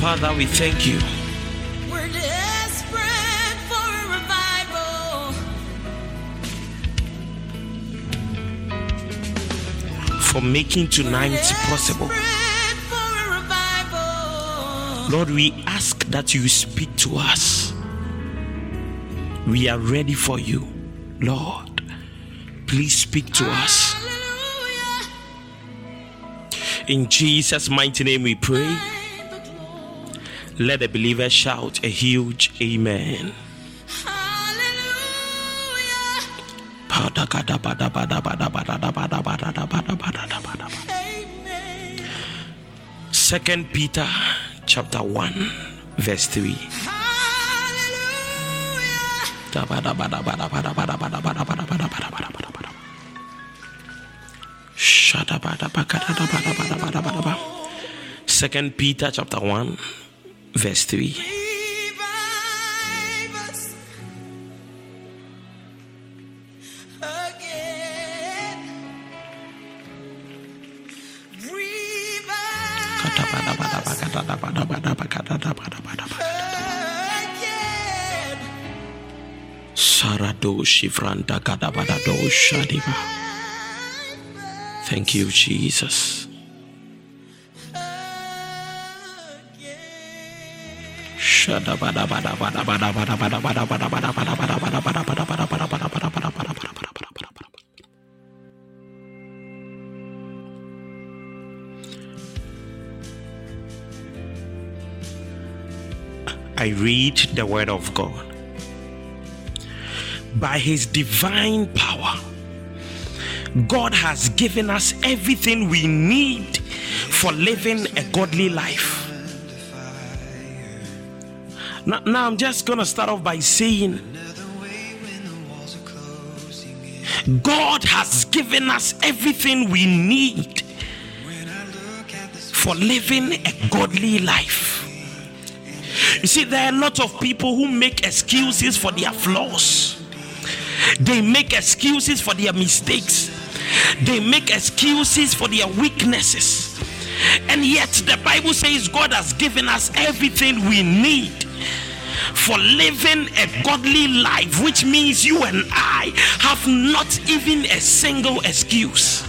Father, we thank you. We're desperate for a revival. for making tonight possible. For a revival. Lord, we ask that you speak to us. We are ready for you. Lord, please speak to us. In Jesus' mighty name we pray. Find the glory. Let the believer shout a huge amen. Hallelujah. Amen. Second Peter chapter 1 verse 3. Hallelujah. Second Peter chapter 1 verse 3. Revive us again. Revive us again. Sarado Shivranda Kadabadado Shadiba. Thank you, Jesus. I read the word of God. By his divine power, God has given us everything we need for living a godly life. Now, now I'm just going to start off by saying God has given us everything we need for living a godly life. You see, there are a lot of people who make excuses for their flaws, they make excuses for their mistakes, they make excuses for their weaknesses. And yet, the Bible says God has given us everything we need for living a godly life, which means you and I have not even a single excuse.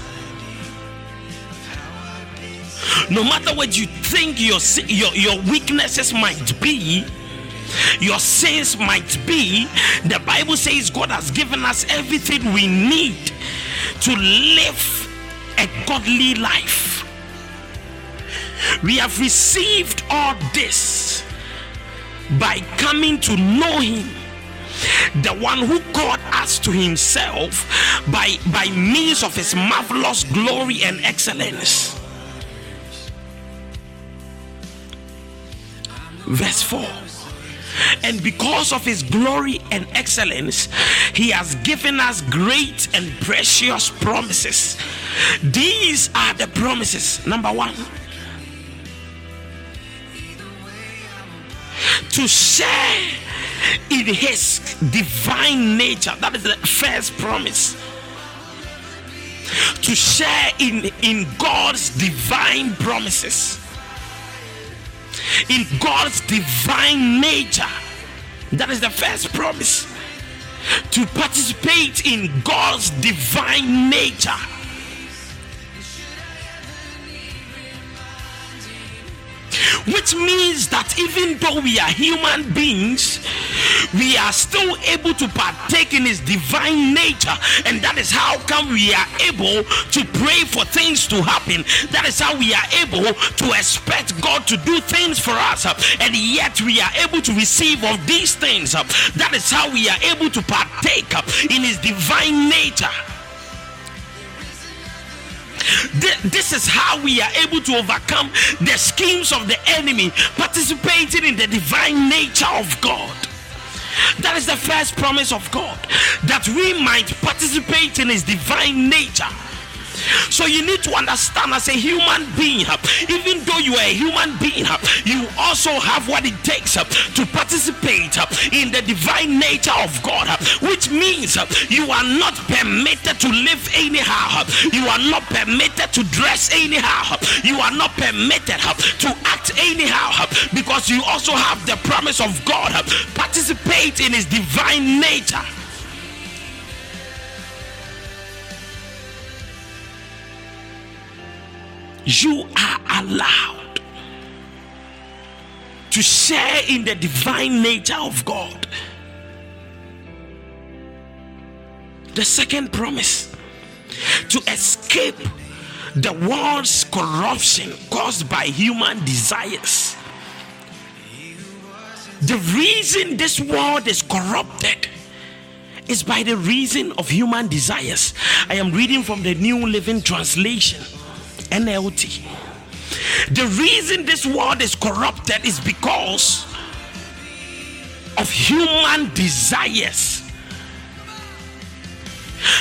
No matter what you think your, your, your weaknesses might be, your sins might be, the Bible says God has given us everything we need to live a godly life. We have received all this by coming to know Him, the one who called us to Himself by, by means of His marvelous glory and excellence. Verse 4 and because of his glory and excellence, he has given us great and precious promises. These are the promises. Number one, to share in his divine nature. That is the first promise. To share in, in God's divine promises in God's divine nature. That is the first promise. To participate in God's divine nature. Which means that even though we are human beings, we are still able to partake in His divine nature, and that is how come we are able to pray for things to happen. That is how we are able to expect God to do things for us, and yet we are able to receive of these things. That is how we are able to partake in His divine nature. Th- This is how we are able to overcome the schemes of the enemy, participating in the divine nature of God. That is the first promise of God that we might participate in His divine nature. So you need to understand as a human being, even though you are a human being, you also have what it takes to participate in the divine nature of God, which means you are not permitted to live anyhow. You are not permitted to dress anyhow. You are not permitted to act anyhow because you also have the promise of God. Participate in His divine nature. You are allowed to share in the divine nature of God. The second promise to escape the world's corruption caused by human desires. The reason this world is corrupted is by the reason of human desires. I am reading from the New Living Translation. NLT. The reason this world is corrupted is because of human desires.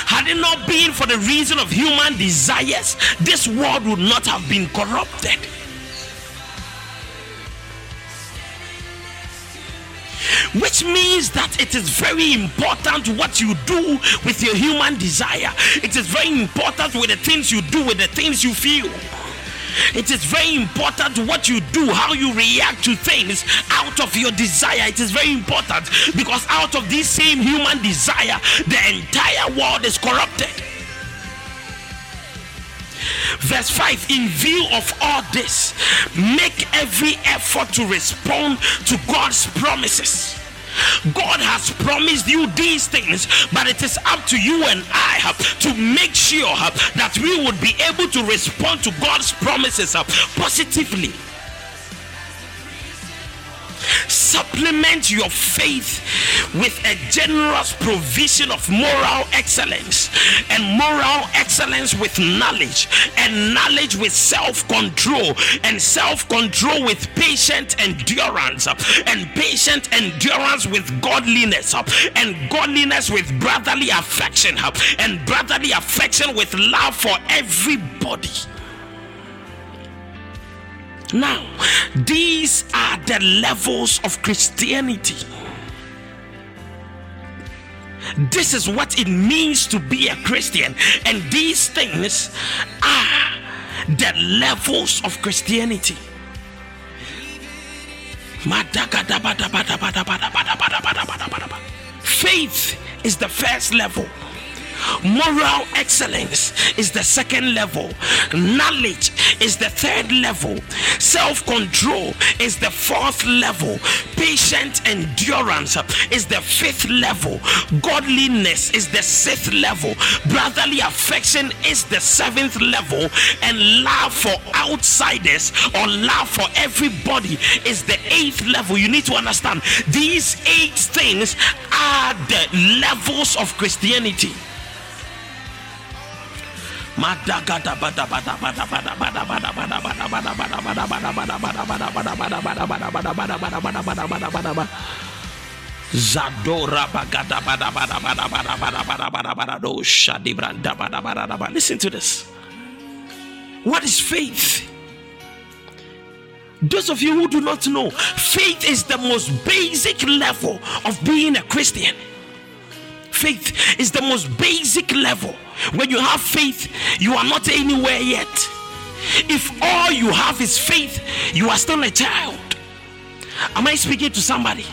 Had it not been for the reason of human desires, this world would not have been corrupted. Which means that it is very important what you do with your human desire. It is very important with the things you do, with the things you feel. It is very important what you do, how you react to things out of your desire. It is very important because out of this same human desire, the entire world is corrupted. Verse 5 In view of all this, make every effort to respond to God's promises. God has promised you these things, but it is up to you and I uh, to make sure uh, that we would be able to respond to God's promises uh, positively supplement your faith with a generous provision of moral excellence and moral excellence with knowledge and knowledge with self-control and self-control with patient endurance and patient endurance with godliness and godliness with brotherly affection and brotherly affection with love for everybody now, these are the levels of Christianity. This is what it means to be a Christian, and these things are the levels of Christianity. Faith is the first level. Moral excellence is the second level. Knowledge is the third level. Self control is the fourth level. Patient endurance is the fifth level. Godliness is the sixth level. Brotherly affection is the seventh level. And love for outsiders or love for everybody is the eighth level. You need to understand these eight things are the levels of Christianity. Zadora bagada bada bada bada bada bada bada bada bada do shadibranda bada bada bada. Listen to this. What is faith? Those of you who do not know, faith is the most basic level of being a Christian. Faith is the most basic level. When you have faith, you are not anywhere yet. If all you have is faith, you are still a child. Am I speaking to somebody?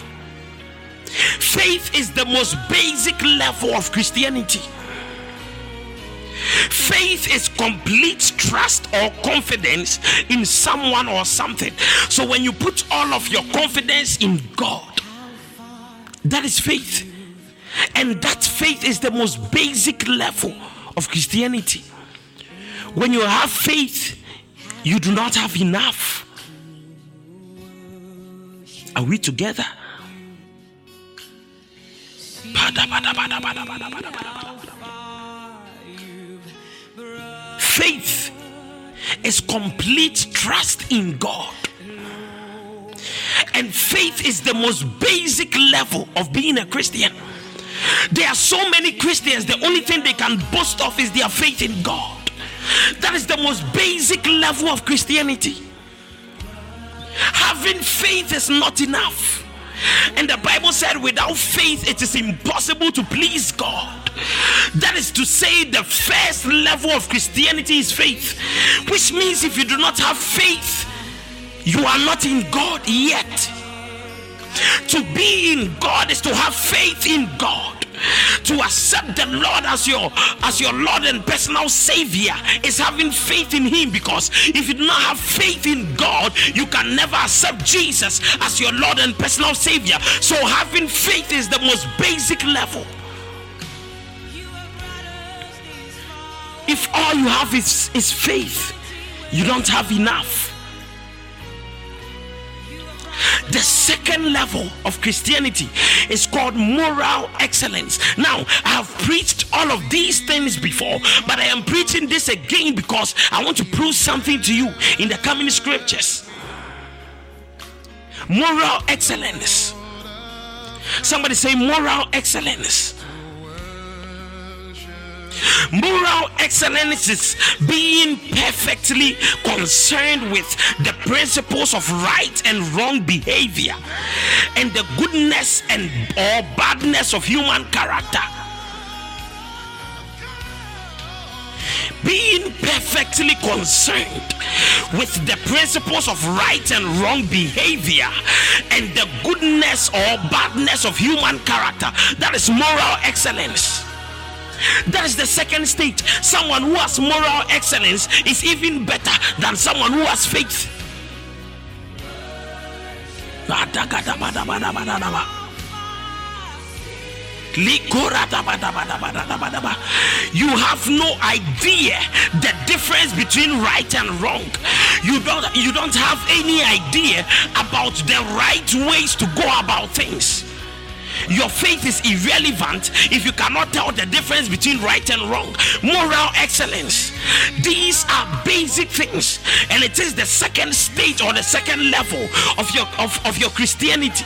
Faith is the most basic level of Christianity. Faith is complete trust or confidence in someone or something. So when you put all of your confidence in God, that is faith. And that faith is the most basic level of Christianity. When you have faith, you do not have enough. Are we together? Faith is complete trust in God. And faith is the most basic level of being a Christian. There are so many Christians, the only thing they can boast of is their faith in God. That is the most basic level of Christianity. Having faith is not enough. And the Bible said, without faith, it is impossible to please God. That is to say, the first level of Christianity is faith, which means if you do not have faith, you are not in God yet. To be in God is to have faith in God to accept the Lord as your as your Lord and personal Savior is having faith in Him. Because if you do not have faith in God, you can never accept Jesus as your Lord and personal Savior. So having faith is the most basic level. If all you have is, is faith, you don't have enough. The second level of Christianity is called moral excellence. Now, I have preached all of these things before, but I am preaching this again because I want to prove something to you in the coming scriptures. Moral excellence. Somebody say moral excellence. Moral excellence is being perfectly concerned with the principles of right and wrong behavior and the goodness and or badness of human character. being perfectly concerned with the principles of right and wrong behavior and the goodness or badness of human character that is moral excellence that is the second stage. Someone who has moral excellence is even better than someone who has faith. You have no idea the difference between right and wrong. You don't you don't have any idea about the right ways to go about things. Your faith is irrelevant if you cannot tell the difference between right and wrong. Moral excellence. These are basic things, and it is the second stage or the second level of your of, of your Christianity.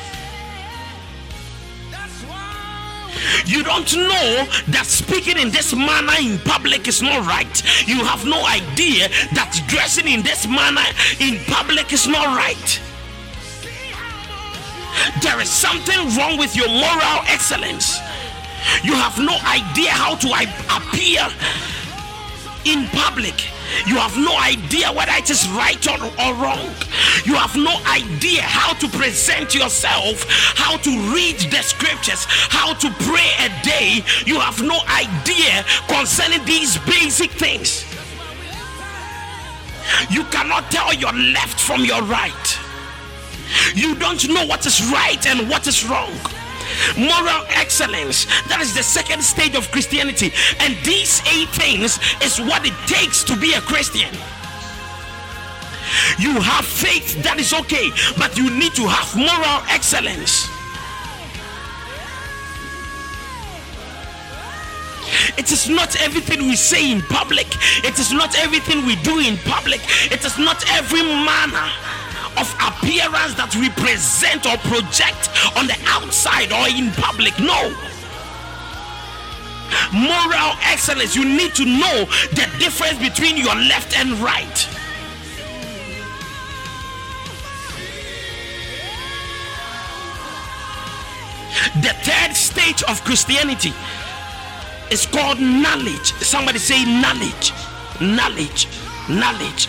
You don't know that speaking in this manner in public is not right. You have no idea that dressing in this manner in public is not right. There is something wrong with your moral excellence. You have no idea how to appear in public. You have no idea whether it is right or, or, wrong. You have no idea how to present yourself, how to read the scriptures, how to pray a day. You have no idea concerning these basic things. You cannot tell your left from your right. You don't know what is right and what is wrong. Moral excellence, that is the second stage of Christianity. And these eight things is what it takes to be a Christian. You have faith, that is okay, but you need to have moral excellence. It is not everything we say in public, it is not everything we do in public, it is not every manner of appearance that we present or project on the outside or in public. No. Moral excellence, you need to know the difference between your left and right. The third stage of Christianity is called knowledge. Somebody say knowledge. Knowledge. Knowledge.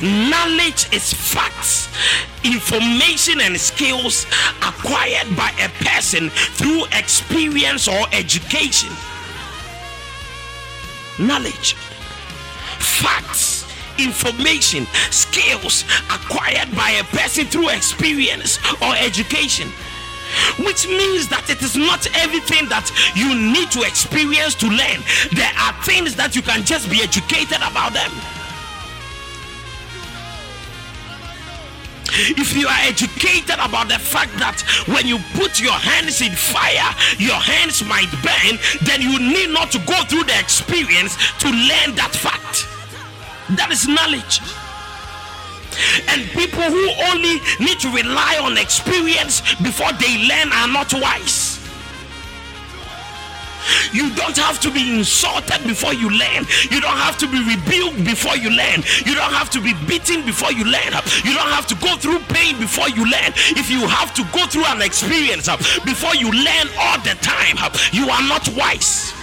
Knowledge is facts, information, and skills acquired by a person through experience or education. Knowledge, facts, information, skills acquired by a person through experience or education which means that it is not everything that you need to experience to learn. There are things that you can just be educated about them. If you are educated about the fact that when you put your hands in fire, your hands might burn, then you need not to go through the experience to learn that fact. That is knowledge. And people who only need to rely on experience before they learn are not wise. You don't have to be insulted before you learn. You don't have to be rebuked before you learn. You don't have to be beaten before you learn. You don't have to go through pain before you learn. If you have to go through an experience uh, before you learn all the time, uh, you are not wise.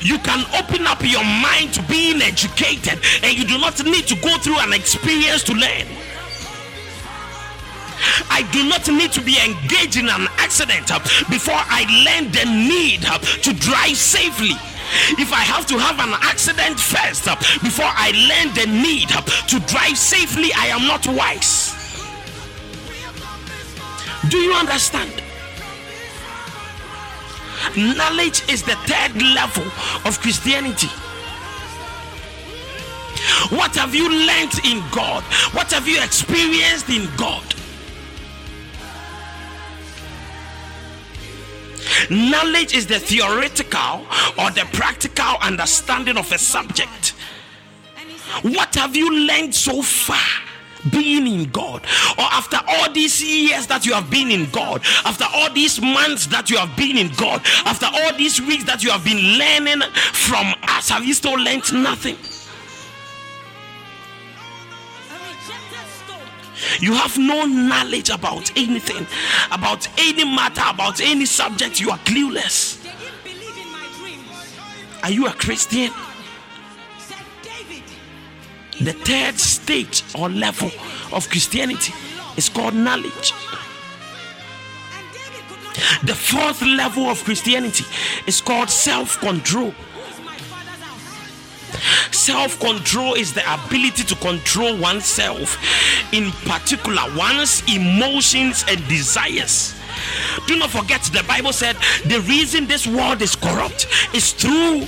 You can open up your mind to being educated, and you do not need to go through an experience to learn. I do not need to be engaged in an accident uh, before I learn the need uh, to drive safely. If I have to have an accident first uh, before I learn the need to drive safely, I am not wise. Do you understand? Knowledge is the third level of Christianity. What have you learned in God? What have you experienced in God? Knowledge is the theoretical or the practical understanding of a subject. What have you learned so far? Being in God, or after all these years that you have been in God, after all these months that you have been in God, after all these weeks that you have been learning from us, have you still learned nothing? You have no knowledge about anything, about any matter, about any subject. You are clueless. Are you a Christian? The third stage or level of Christianity is called knowledge. The fourth level of Christianity is called self control. Self control is the ability to control oneself, in particular, one's emotions and desires. Do not forget, the Bible said the reason this world is corrupt is through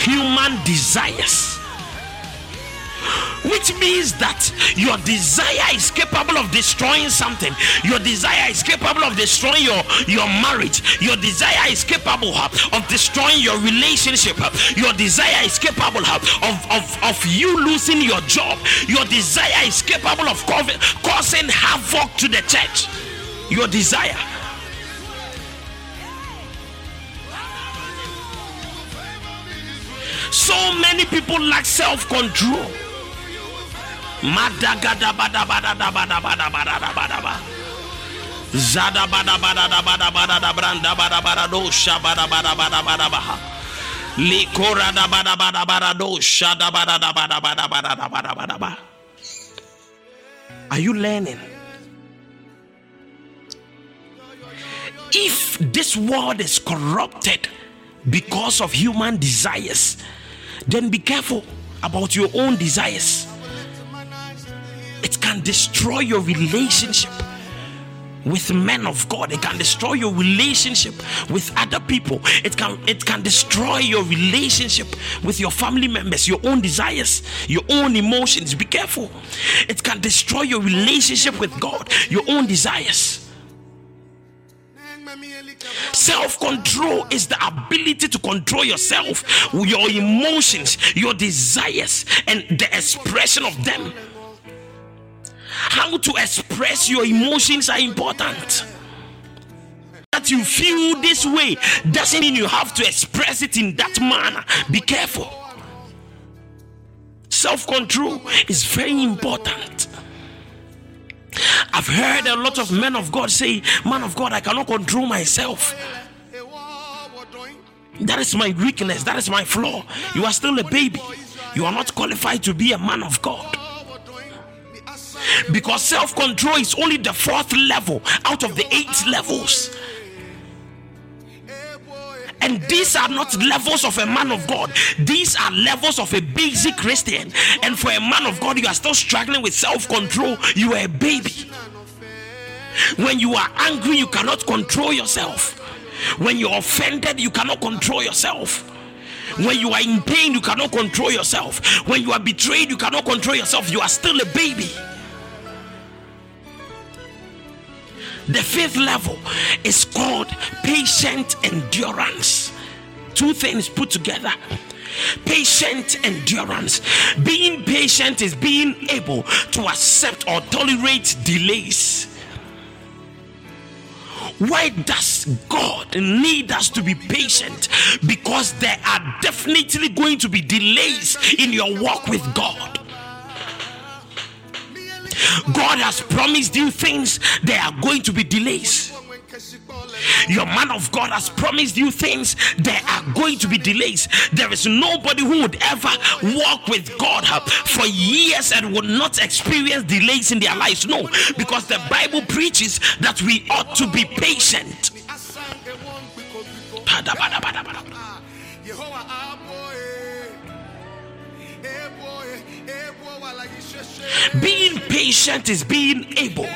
human desires. Which means that your desire is capable of destroying something. Your desire is capable of destroying your your marriage. Your desire is capable of, destroying your relationship. Your desire is capable of, of, of you losing your job. Your desire is capable of causing havoc to the church. Your desire bada bada da bada bada ba. Are you learning? If this world is corrupted because of human desires, then be careful about your own desires it can destroy your relationship with men of God. It can destroy your relationship with other people. It can it can destroy your relationship with your family members, your own desires, your own emotions. Be careful. It can destroy your relationship with God, your own desires. Self control is the ability to control yourself, your emotions, your desires, and the expression of them how to express your emotions are important. That you feel this way doesn't mean you have to express it in that manner. Be careful. Self control is very important. I've heard a lot of men of God say, Man of God, I cannot control myself. That is my weakness. That is my flaw. You are still a baby. You are not qualified to be a man of God because self control is only the fourth level out of the eight levels. And these are not levels of a man of God. These are levels of a basic Christian. And for a man of God, you are still struggling with self control. You are a baby. When you are angry, you cannot control yourself. When you're offended, you cannot control yourself. When you are in pain, you cannot control yourself. When you are betrayed, you cannot control yourself. You are still a baby. The fifth level is called patient endurance. Two things put together Patient endurance. Being patient is being able to accept or tolerate delays. Why does God need us to be patient? Because there are definitely going to be delays in your walk with God. God has promised you things, there are going to be delays. Your man of God has promised you things, there are going to be delays. There is nobody who would ever walk with God uh, for years and would not experience delays in their lives. No, because the Bible preaches that we ought to be patient. Being patient is being able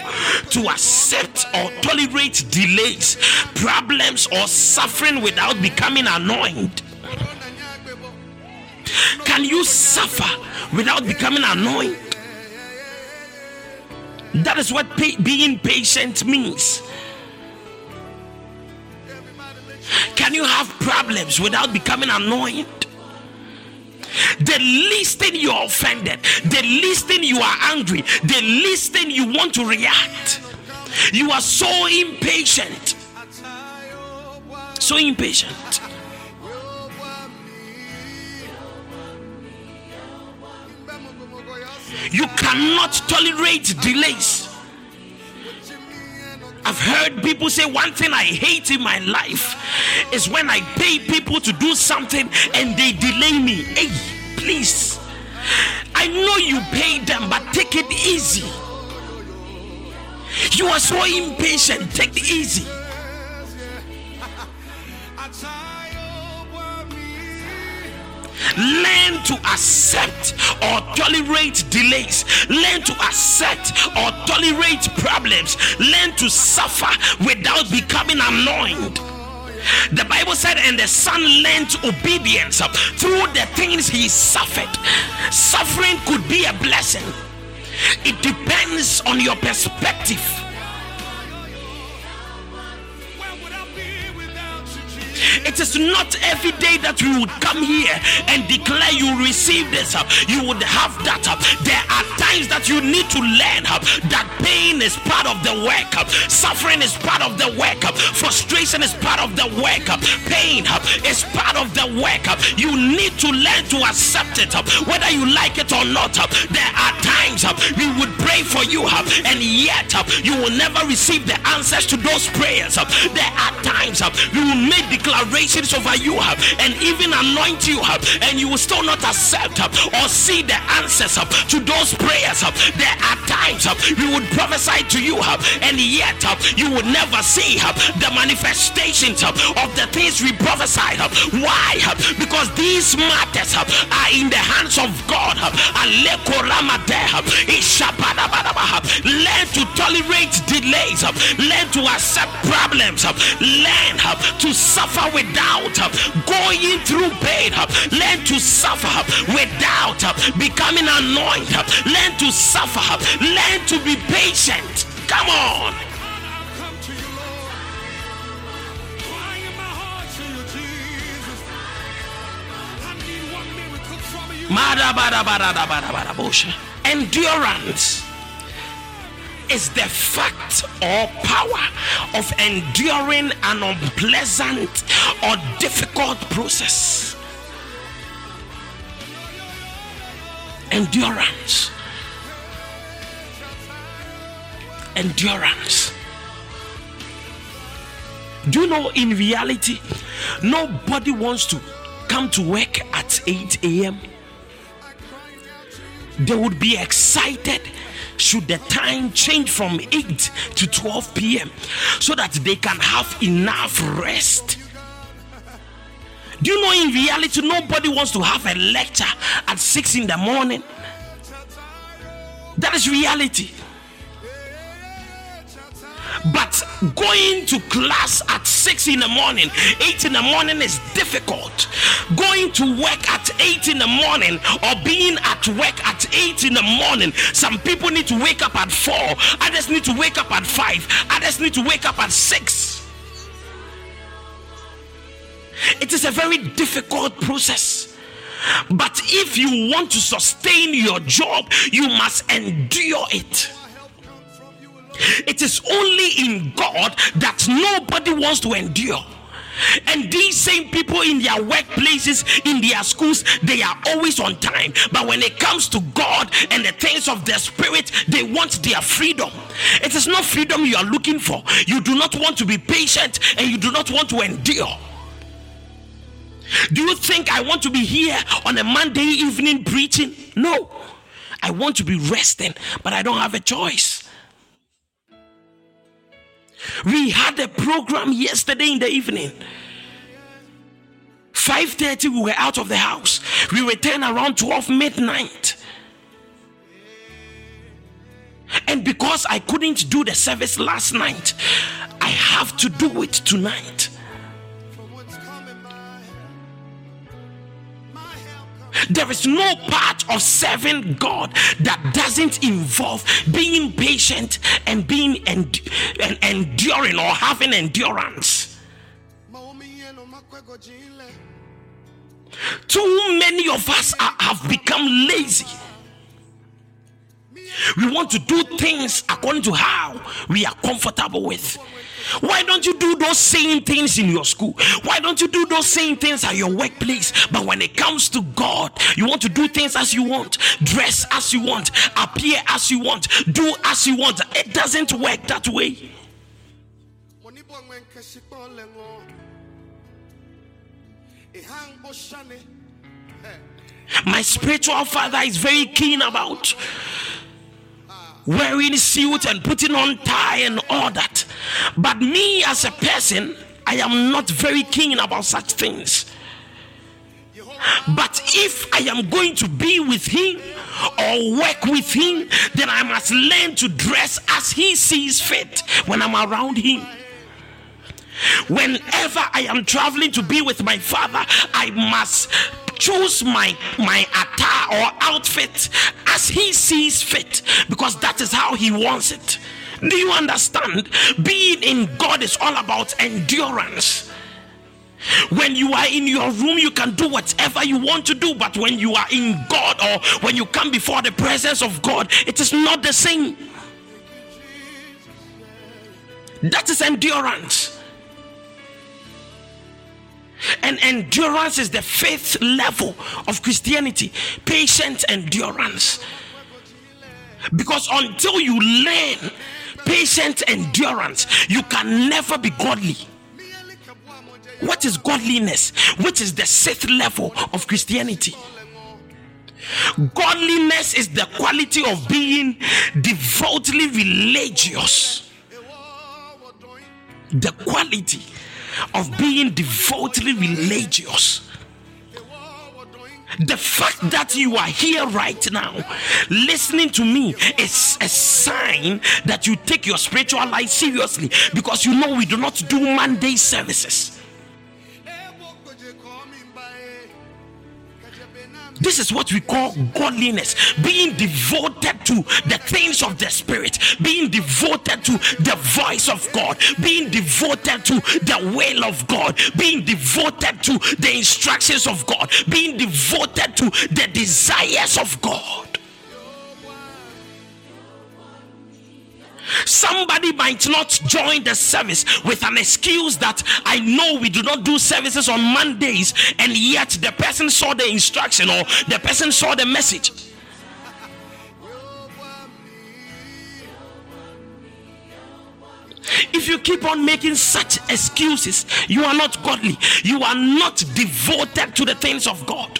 to accept or tolerate delays, problems, or suffering without becoming annoyed. Can you suffer without becoming annoyed? That is what pa- being patient means. Can you have problems without becoming annoyed? The least thing you're offended, the least thing you are angry, the least thing you want to react, you are so impatient. So impatient. You cannot tolerate delays. I've heard people say one thing I hate in my life is when I pay people to do something and they delay me. Hey, please. I know you pay them, but take it easy. You are so impatient. Take it easy. Learn to accept or tolerate delays. Learn to accept or tolerate problems. Learn to suffer without becoming annoyed. The Bible said, and the son learned obedience through the things he suffered. Suffering could be a blessing, it depends on your perspective. It is not every day that you would come here and declare you receive this. You would have that. There are times that you need to learn that pain is part of the work, suffering is part of the work, frustration is part of the work, pain is part of the work. You need to learn to accept it, whether you like it or not. There are times we would pray for you, and yet you will never receive the answers to those prayers. There are times we will make declarations over you have and even anoint you have, and you will still not accept uh, or see the answers to those prayers there are times we would prophesy to you have, and yet you would never see the manifestations of the things we prophesied why? Because these matters are in the hands of God learn to tolerate delays learn to accept problems learn to suffer suffer without going through pain. Learn to suffer without becoming annoyed. Learn to suffer. Learn to be patient. Come on. Endurance is the fact or power of enduring an unpleasant or difficult process. Endurance. Endurance. Do you know in reality, nobody wants to come to work at 8 a.m.? They would be excited should the time change from 8 to 12 p.m. so that they can have enough rest. Do you know in reality nobody wants to have a lecture at 6 in the morning? That is reality. But going to class at 6 in the morning, 8 in the morning is difficult. Going to work at 8 in the morning or being at work at 8 in the morning, some people need to wake up at 4, others need to wake up at 5, others need to wake up at 6. It is a very difficult process. But if you want to sustain your job, you must endure it. It is only in God that nobody wants to endure. And these same people in their workplaces, in their schools, they are always on time. But when it comes to God and the things of the Spirit, they want their freedom. It is not freedom you are looking for. You do not want to be patient and you do not want to endure. Do you think I want to be here on a Monday evening preaching? No. I want to be resting, but I don't have a choice. We had a program yesterday in the evening. 5:30 we were out of the house. We returned around 12 midnight. And because I couldn't do the service last night, I have to do it tonight. There is no part of serving God that doesn't involve being patient and being and, and enduring or having endurance. Too many of us are, have become lazy. We want to do things according to how we are comfortable with. Why don't you do those same things in your school? Why don't you do those same things at your workplace? But when it comes to God, you want to do things as you want, dress as you want, appear as you want, do as you want. It doesn't work that way. My spiritual father is very keen about wearing suit and putting on tie and all that. But me as a person, I am not very keen about such things. But if I am going to be with him or work with him, then I must learn to dress as he sees fit when I'm around him. Whenever I am traveling to be with my father, I must choose my my attire or outfit as he sees fit because that is how he wants it do you understand being in god is all about endurance when you are in your room, you can do whatever you want to do, but when you are in God or when you come before the presence of God, it is not the same. That is endurance. And endurance is the fifth level of Christianity patient endurance. Because until you learn patient endurance, you can never be godly. What is godliness? Which is the sixth level of Christianity. Godliness is the quality of being devoutly religious. The quality of being devoutly religious. The fact that you are here right now listening to me is a sign that you take your spiritual life seriously because you know we do not do Monday services. This is what we call godliness. Being devoted to the things of the Spirit, being devoted to the voice of God, being devoted to the will of God, being devoted to the instructions of God, being devoted to the desires of God. Somebody might not join the service with an excuse that I know we do not do services on Mondays, and yet the person saw the instruction or the person saw the message. If you keep on making such excuses, you are not godly. You are not devoted to the things of God.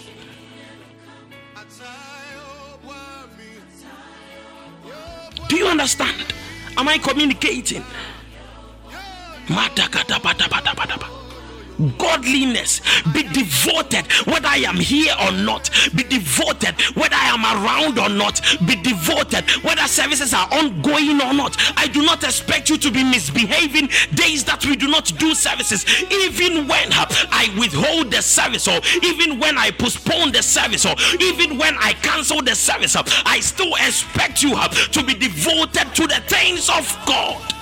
Do you understand? Am I communicating? Godliness. Be devoted whether i am here or not. Be devoted whether i am around or not. Be devoted whether services are ongoing or not. I do not expect you to be misbehaving days that we do not do services. Even when i withhold the service or even when i postpone the service or even when i cancel the service i still expect you to be devoted to the things of god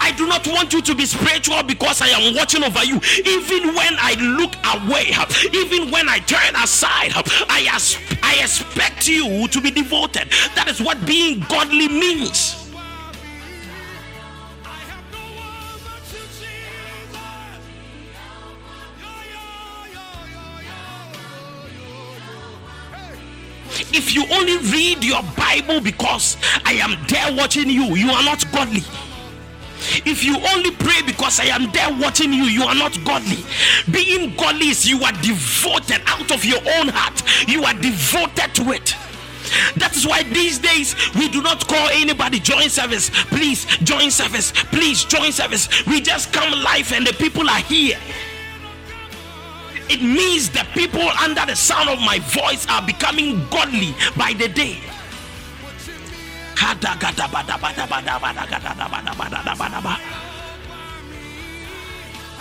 I do not want you to be spiritual because I am watching over you. Even when I look away, even when I turn aside, I, as- I expect you to be devoted. That is what being godly means. If you only read your Bible because I am there watching you, you are not godly. If you only pray because I am there watching you, you are not godly. Being godly is you are devoted out of your own heart, you are devoted to it. That is why these days we do not call anybody join service. Please join service. Please join service. We just come live and the people are here. It means the people under the sound of my voice are becoming godly by the day.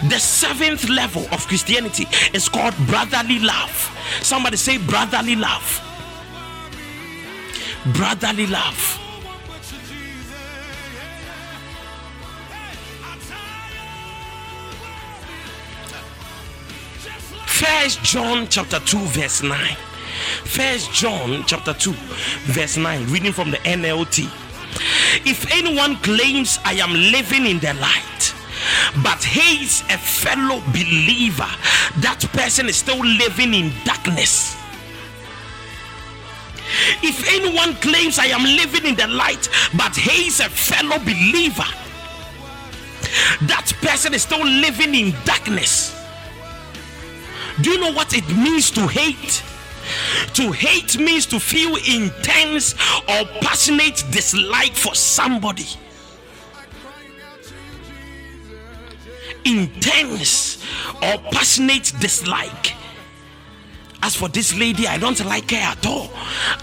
The seventh level of Christianity is called brotherly love. Somebody say brotherly love. Brotherly love. First John chapter 2, verse 9. First John chapter 2, verse 9, reading from the NLT. If anyone claims I am living in the light, but hates a fellow believer, that person is still living in darkness. If anyone claims I am living in the light, but hates a fellow believer, that person is still living in darkness. Do you know what it means to hate? To hate means to feel intense or passionate dislike for somebody. Intense or passionate dislike. As for this lady, I don't like her at all.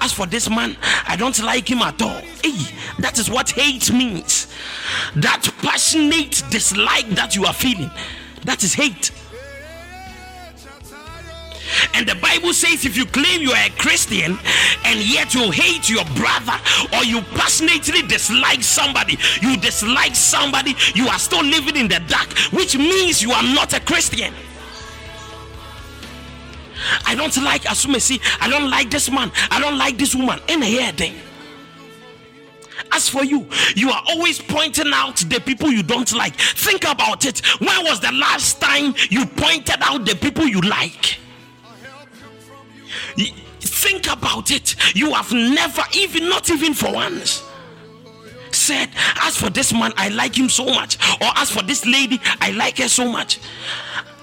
As for this man, I don't like him at all. Hey, that is what hate means. That passionate dislike that you are feeling, that is hate. And the Bible says if you claim you are a Christian and yet you hate your brother or you passionately dislike somebody, you dislike somebody, you are still living in the dark, which means you are not a Christian. I don't like Asumesi. I don't like this man. I don't like this woman. In a year thing. As for you, you are always pointing out the people you don't like. Think about it. When was the last time you pointed out the people you like? Think about it. You have never, even not even for once, said, As for this man, I like him so much, or as for this lady, I like her so much.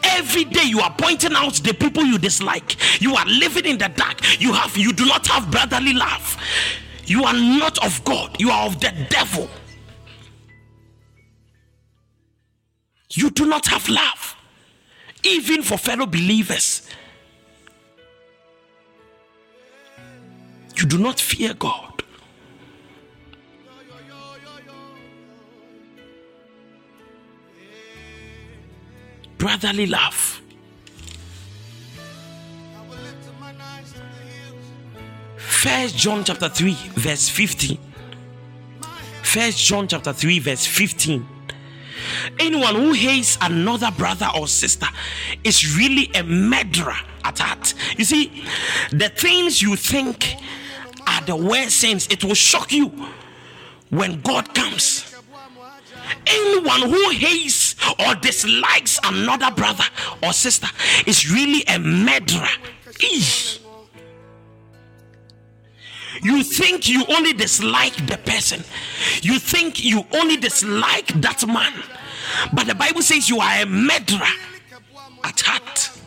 Every day you are pointing out the people you dislike. You are living in the dark. You have you do not have brotherly love. You are not of God, you are of the devil. You do not have love, even for fellow believers. You do not fear God. Brotherly love. First John chapter 3, verse 15. First John chapter 3, verse 15. Anyone who hates another brother or sister is really a murderer at heart. You see, the things you think are the worst sins, it will shock you when God comes. Anyone who hates or dislikes another brother or sister is really a murderer. Eesh. You think you only dislike the person, you think you only dislike that man, but the Bible says you are a murderer at heart.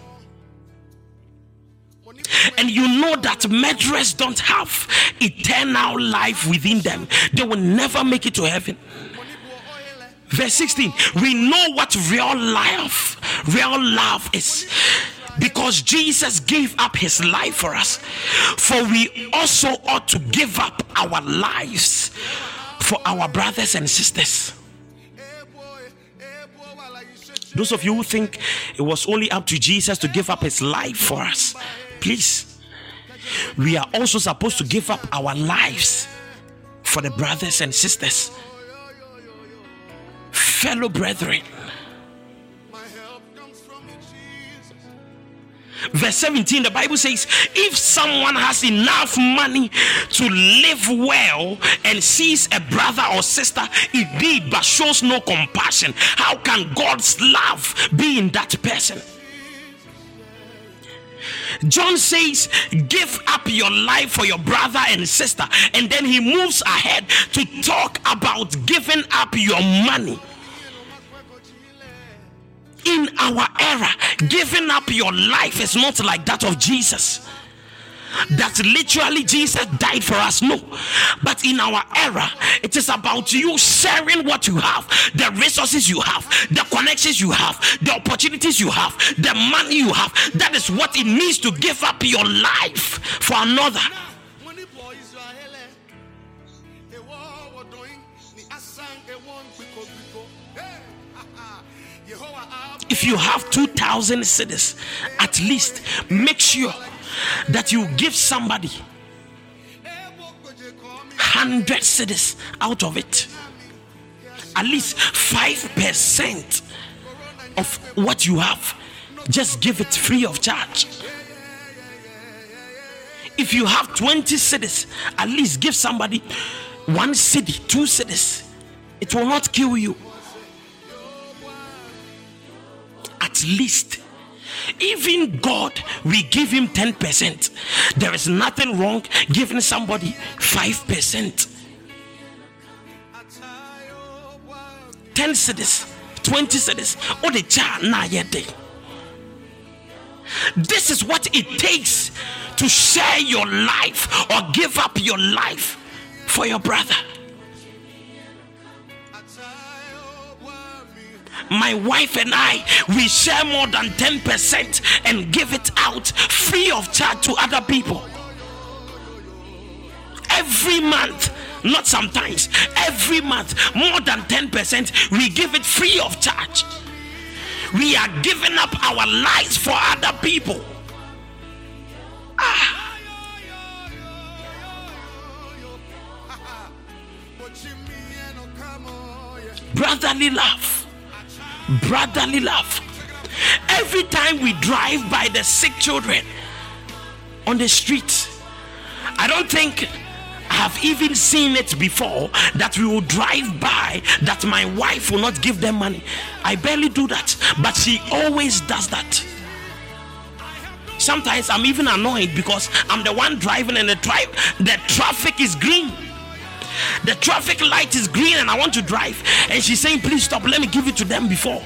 And you know that murderers don't have eternal life within them, they will never make it to heaven. Verse 16, we know what real life, real love is because Jesus gave up his life for us. For we also ought to give up our lives for our brothers and sisters. Those of you who think it was only up to Jesus to give up his life for us, please, we are also supposed to give up our lives for the brothers and sisters. fellow brethren. Verse 17, the Bible says, If someone has enough money to live well and sees a brother or sister indeed but shows no compassion, how can God's love be in that person? John says, Give up your life for your brother and sister. And then he moves ahead to talk about giving up your money. In our era, giving up your life is not like that of Jesus that literally Jesus died for us. No, but in our era, it is about you sharing what you have, the resources you have, the connections you have, the opportunities you have, the money you have. That is what it means to give up your life for another. If you have 2,000 cedis, at least make sure that you give somebody 100 cedis out of it. At least 5% of what you have, just give it free of charge. If you have 20 cedis, at least give somebody one cedi, two cedis. It will not kill you. At least even God, we give him 10%. There is nothing wrong giving somebody 5%. 10 cedis, 20 cedis, or oh, the cha na day. This is what it takes to share your life or give up your life for your brother. My wife and I, we share more than 10% and give it out free of charge to other people. Every month, not sometimes, every month, more than 10%, we give it free of charge. We are giving up our lives for other people. Ah. Brotherly love brotherly love. Every time we drive by the sick children on the street, I don't think I have even seen it before that we will drive by that my wife will not give them money. I barely do that, but she always does that. Sometimes I'm even annoyed because I'm the one driving and the drive the traffic is green. The traffic light is green and I want to drive. And she's saying, Please stop. Let me give it to them before.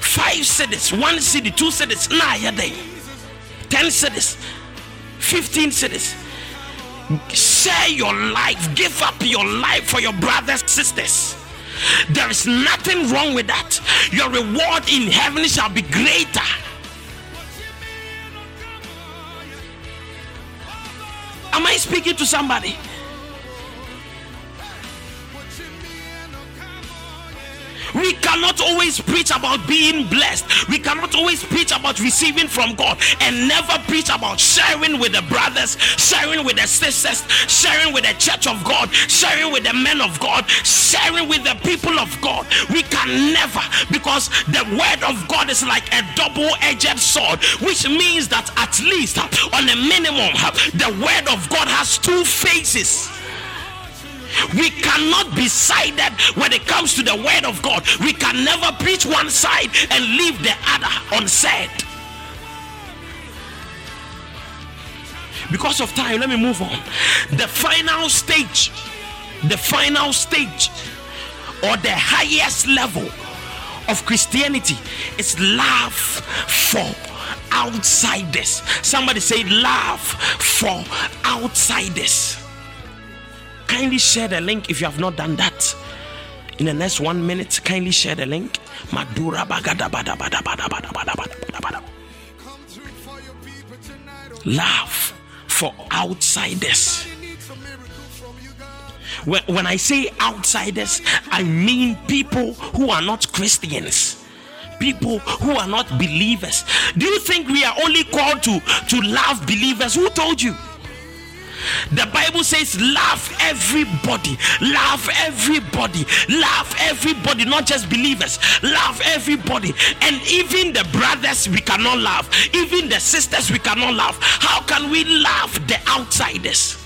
Five cedis, one cedi, two cedis, nah, yeah, day. Ten cedis, fifteen cedis. Share your life, give up your life for your brothers, sisters. There is nothing wrong with that. Your reward in heaven shall be greater Am I speaking to somebody? We cannot always preach about being blessed. We cannot always preach about receiving from God and never preach about sharing with the brothers, sharing with the sisters, sharing with the church of God, sharing with the men of God, sharing with the people of God. We can never because the word of God is like a double edged sword, which means that at least uh, on a minimum, uh, the word of God has two faces. We cannot be sided when it comes to the word of God. We can never preach one side and leave the other unsaid. Because of time, let me move on. The final stage, the final stage, or the highest level of Christianity is love for outsiders. Somebody say, love for outsiders kindly share the link if you have not done that. In the next one minute kindly share the link. Madura bagada bada bada bada bada bada bada bada love for outsiders. When, when i say outsiders i mean people who are not christians. People who are not believers. Do you think we are only called to to love believers? Who told you The Bible says, Love everybody, love everybody, love everybody, not just believers, love everybody. And even the brothers we cannot love, even the sisters we cannot love. How can we love the outsiders?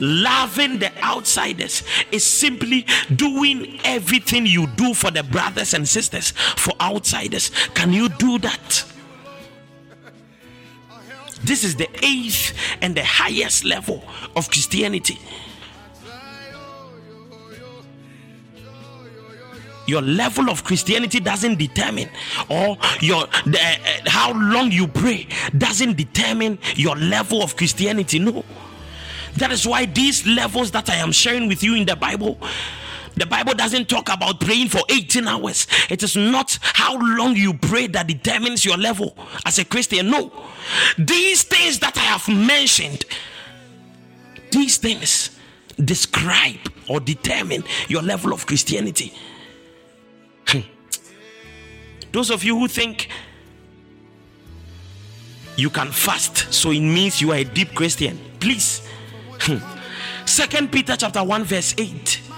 Loving the outsiders is simply doing everything you do for the brothers and sisters for outsiders. Can you do that? This is the eighth and the highest level of Christianity. your level of christianity doesn't determine or your the, uh, how long you pray doesn't determine your level of christianity no that is why these levels that i am sharing with you in the bible the Bible doesn't talk about praying for 18 hours. It is not how long you pray that determines your level as a Christian. No. These things that I have mentioned, these things describe or determine your level of Christianity. Hmm. Those of you who think you can fast, so it means you are a deep Christian, please. Hmm. Second Peter chapter 1, verse 8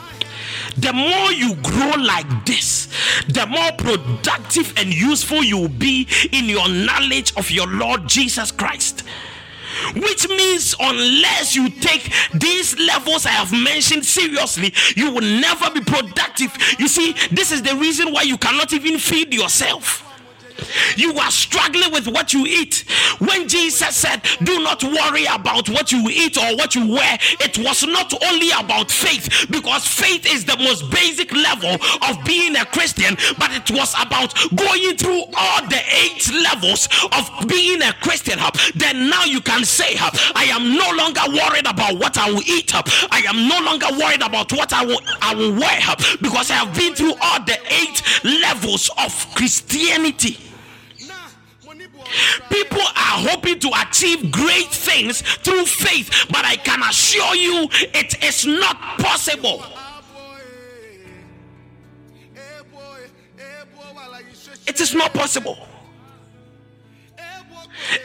the more you grow like this, the more productive and useful you will be in your knowledge of your Lord Jesus Christ. Which means, unless you take these levels I have mentioned seriously, you will never be productive. You see, this is the reason why you cannot even feed yourself you are struggling with what you eat. When Jesus said, Do not worry about what you eat or what you wear, it was not only about faith, because faith is the most basic level of being a Christian, but it was about going through all the eight levels of being a Christian. Then now you can say, I am no longer worried about what I will eat. I am no longer worried about what I will, I will wear because I have been through all the eight levels of Christianity. People are hoping to achieve great things through faith, but I can assure you it is not possible. It is not possible.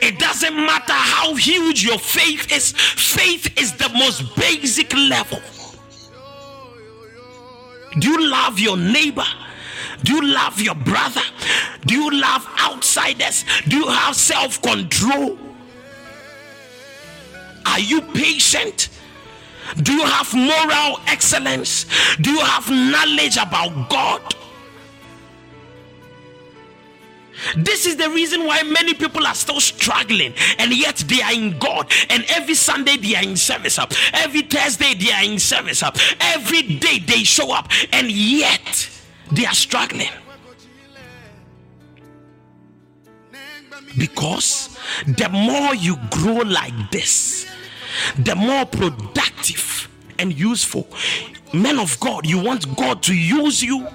It doesn't matter how huge your faith is, faith is the most basic level. Do you love your neighbor? Do you love your brother? Do you love outsiders? Do you have self control? Are you patient? Do you have moral excellence? Do you have knowledge about God? This is the reason why many people are still struggling and yet they are in God. And every Sunday they are in service up. Every Thursday they are in service up. Every day they show up and yet they are struggling. Because the more you grow like this, the more productive and useful. Men of God, you want God to use you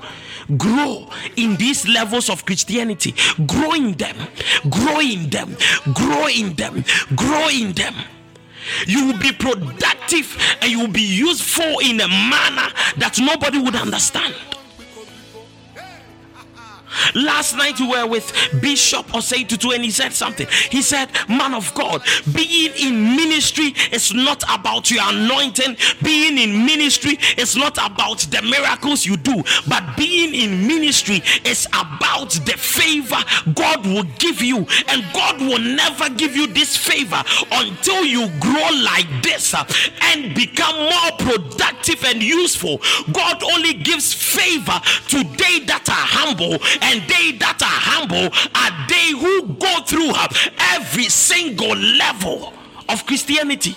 grow in these levels of Christianity, grow in them, grow in them, grow in them, grow in them. You will be productive and you will be useful in a manner that nobody would understand. Last night we were with Bishop Osei Tutu and he said something. He said, Man of God, being in ministry is not about your anointing. Being in ministry is not about the miracles you do, but being in ministry is about the favor God will give you. And God will never give you this favor until you grow like this and become more productive and useful. God only gives favor to they that are humble and they that are humble are they who go through uh, every single level of Christianity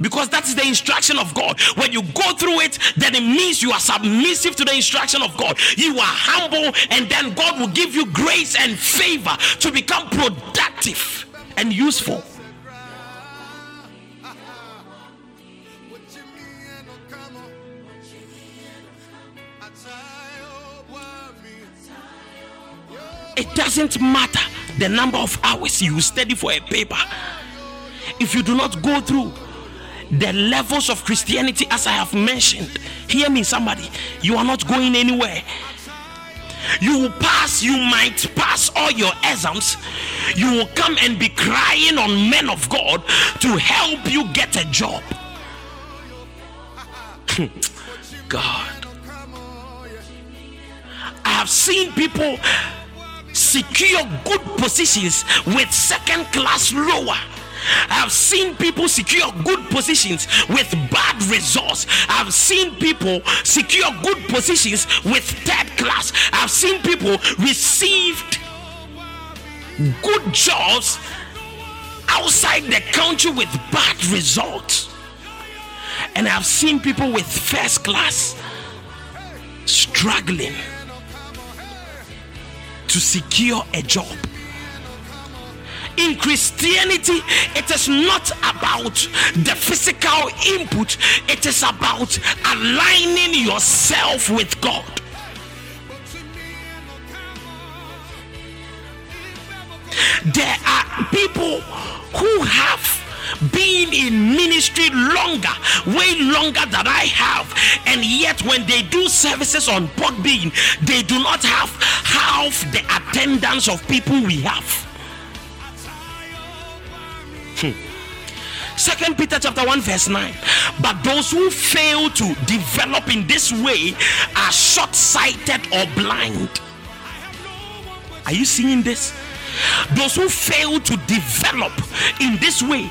because that is the instruction of God. When you go through it, then it means you are submissive to the instruction of God. You are humble, and then God will give you grace and favor to become productive and useful. It doesn't matter the number of hours you study for a paper. If you do not go through the levels of Christianity as I have mentioned, hear me, somebody, you are not going anywhere. You will pass, you might pass all your exams. You will come and be crying on men of God to help you get a job. God. I have seen people secure good positions with second class lower. I have seen people secure good positions with bad results. I've seen people secure good positions with third class. I've seen people received good jobs outside the country with bad results. And I've seen people with first class struggling to secure a job. In Christianity, it is not about the physical input, it is about aligning yourself with God. There are people who have been in ministry longer, way longer than I have, and yet when they do services on Podbean, they do not have half the attendance of people we have. Hmm. Second Peter chapter 1 verse 9. But those who fail to develop in this way are short-sighted or blind. Are you seeing this? Those who fail to develop in this way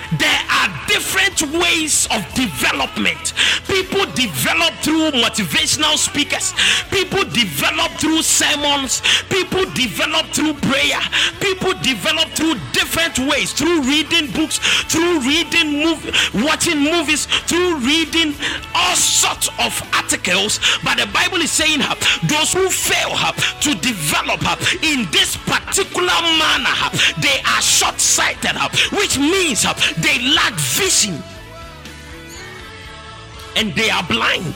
there are different ways of development. People develop through motivational speakers, people develop through sermons, people develop through prayer, people develop through different ways through reading books, through reading movie, watching movies, through reading all sorts of articles. But the Bible is saying uh, those who fail uh, to develop uh, in this particular manner, they are short sighted, which means they lack vision and they are blind.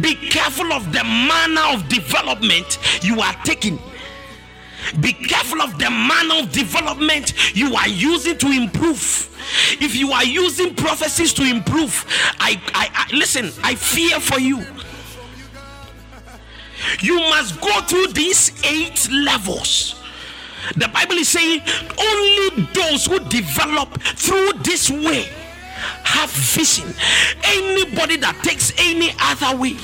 Be careful of the manner of development you are taking. Be careful of the manner of development you are using to improve. If you are using prophecies to improve, I, I, I listen, I fear for you. You must go through these eight levels the Bible is saying only those who develop through this way have vision. Anybody that takes any other way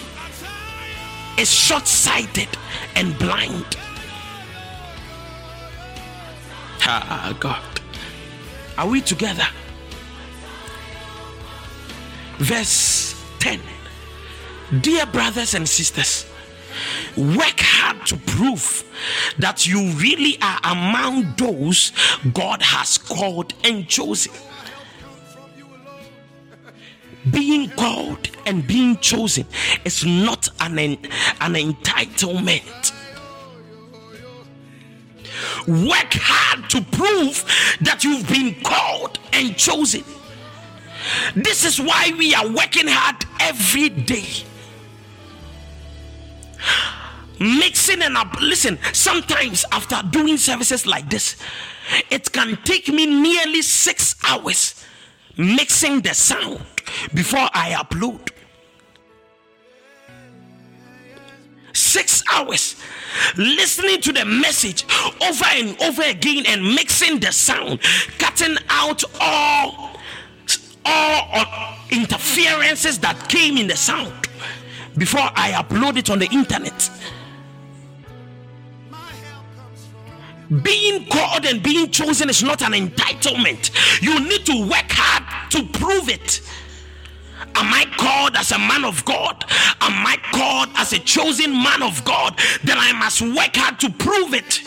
is short sighted and blind. Ah, God. Are we together? Verse 10. Dear brothers and sisters, Work hard to prove that you really are among those God has called and chosen. Being called and being chosen is not an, an entitlement. Work hard to prove that you've been called and chosen. This is why we are working hard every day mixing and up. Listen, sometimes after doing services like this, it can take me nearly six hours mixing the sound before I upload. Six hours listening to the message over and over again and mixing the sound, cutting out all all interferences that came in the sound before I upload it on the internet. Being called and being chosen is not an entitlement. You need to work hard to prove it. Am I called as a man of God? Am I called as a chosen man of God? Then I must work hard to prove it.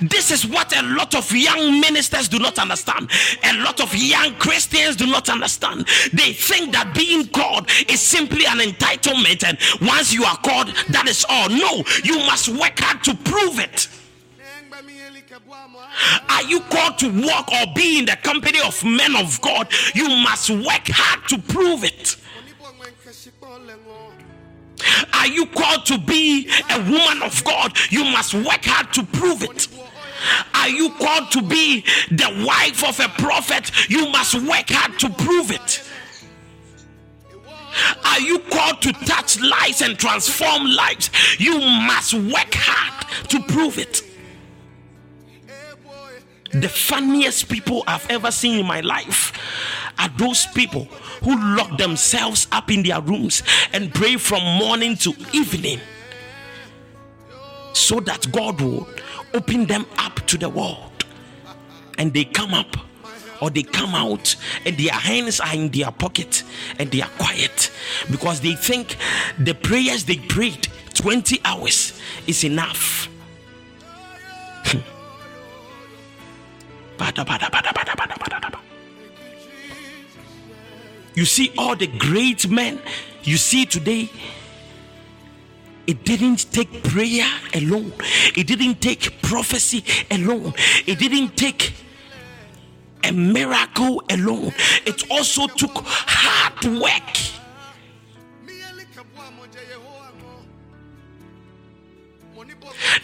This is what a lot of young ministers do not understand. A lot of young Christians do not understand. They think that being called is simply an entitlement, and once you are called, that is all. No, you must work hard to prove it. Are you called to walk or be in the company of men of God? You must work hard to prove it. Are you called to be a woman of God? You must work hard to prove it. Are you called to be the wife of a prophet? You must work hard to prove it. Are you called to touch lives and transform lives? You must work hard to prove it. The funniest people I've ever seen in my life are those people who lock themselves up in their rooms and pray from morning to evening so that God will open them up to the world. And they come up or they come out and their hands are in their pocket and they are quiet. Because they think the prayers they prayed 20 hours is enough. Hmm. You see, all the great men you see today, it didn't take prayer alone, it didn't take prophecy alone, it didn't take a miracle alone, it also took hard work.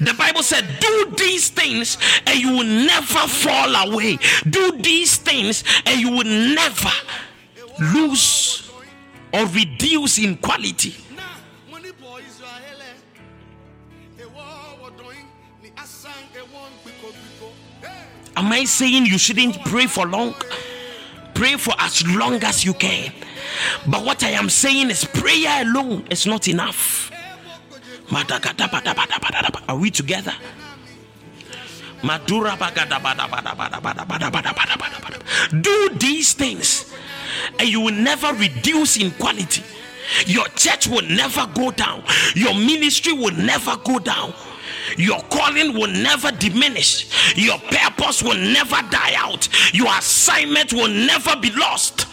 The Bible said, Do these things and you will never fall away. Do these things and you will never lose or reduce in quality. Am I saying you shouldn't pray for long? Pray for as long as you can. But what I am saying is prayer alone is not enough. Are we together? Do these things and you will never reduce in quality. Your church will never go down. Your ministry will never go down. Your calling will never diminish. Your purpose will never die out. Your assignment will never be lost.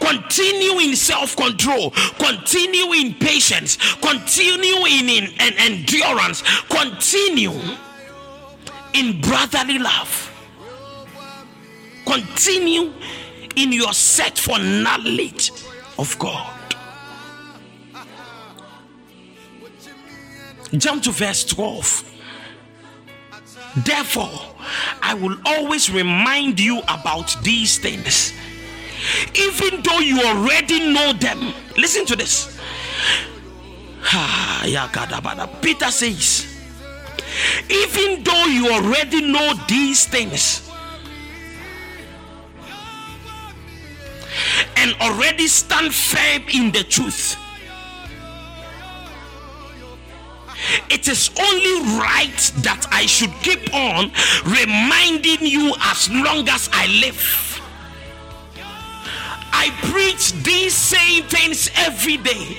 Continue in self control, continue in patience, continue in, in, in endurance, continue in brotherly love, continue in your set for knowledge of God. Jump to verse 12. Therefore, I will always remind you about these things even though you already know them. Listen to this. Peter says, even though you already know these things and already stand firm in the truth, it is only right that I should keep on reminding you as long as I live. I preach these same things every day.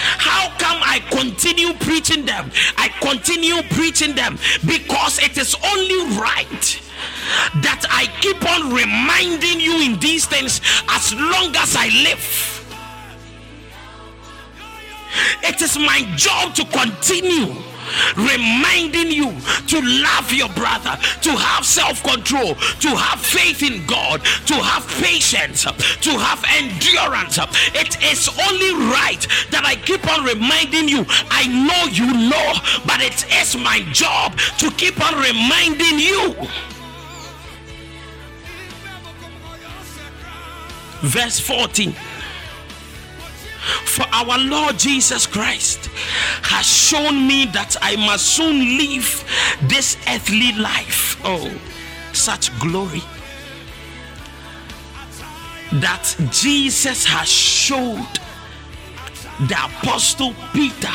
How come I continue preaching them? I continue preaching them because it is only right that I keep on reminding you in these things as long as I live. It is my job to continue reminding you to love your brother, to have self control, to have faith in God, to have patience, to have endurance. It is only right that I keep on reminding you. I know you know, but it is my job to keep on reminding you. Verse 14 for our Lord Jesus Christ has shown me that I must soon leave this earthly life. Oh, such glory. That Jesus has showed the apostle Peter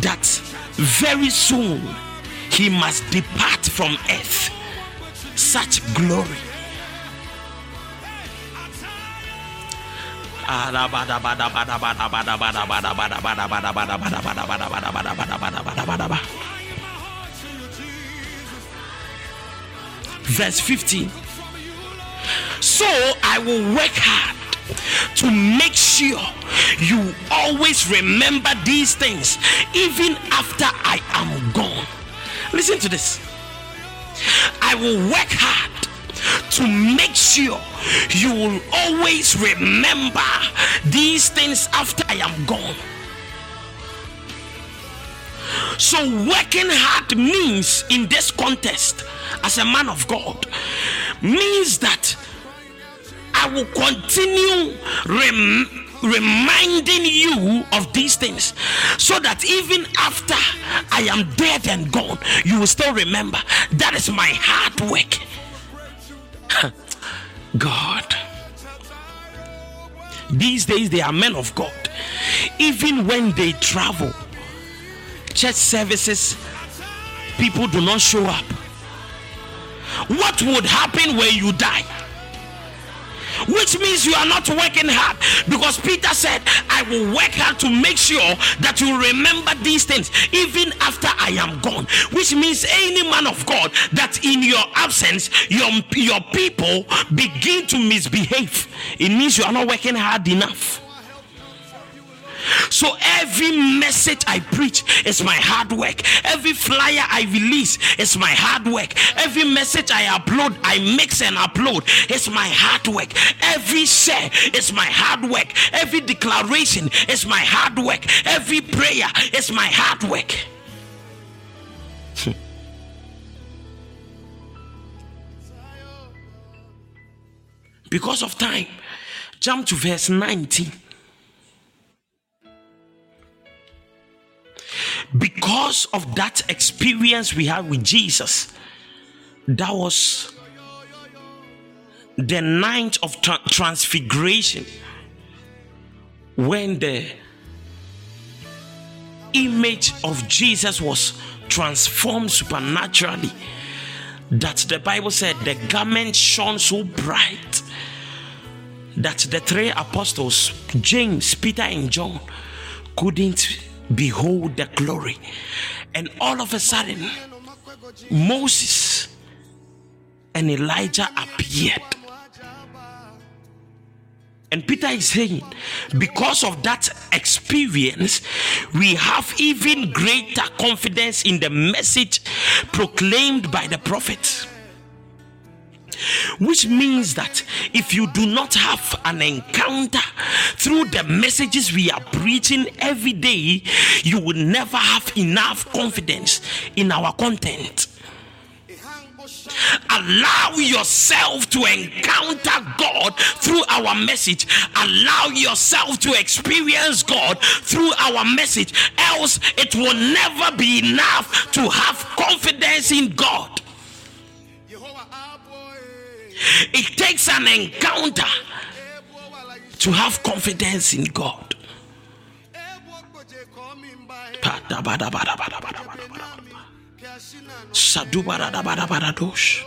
that very soon he must depart from earth. Such glory. Verse 15. So I will work hard to make sure you always remember these things even after I am gone. Listen to this. I will work hard to make sure you will always remember these things after I am gone. So, working hard means in this contest, as a man of God, means that I will continue rem- reminding you of these things so that even after I am dead and gone, you will still remember that is my hard work. God. These days, they are men of God. Even when they travel, church services, people do not show up. What would happen when you die? Which means you are not working hard because Peter said, I will work hard to make sure that you remember these things even after I am gone. Which means any man of God that in your absence, your, your people begin to misbehave, it means you are not working hard enough. So every message I preach is my hard work. Every flyer I release is my hard work. Every message I upload, I mix and upload is my hard work. Every share is my hard work. Every declaration is my hard work. Every prayer is my hard work. because of time, jump to verse 19. Because of that experience we had with Jesus, that was the night of tra- transfiguration when the image of Jesus was transformed supernaturally. That the Bible said the garment shone so bright that the three apostles, James, Peter, and John, couldn't behold the glory. And all of a sudden, Moses and Elijah appeared. And Peter is saying, because of that experience, we have even greater confidence in the message proclaimed by the prophets. Which means that if you do not have an encounter through the messages we are preaching every day, you will never have enough confidence in our content. Allow yourself to encounter God through our message. Allow yourself to experience God through our message. Else, it will never be enough to have confidence in God. It takes an encounter to have confidence in God. Sadubarabarabadosh.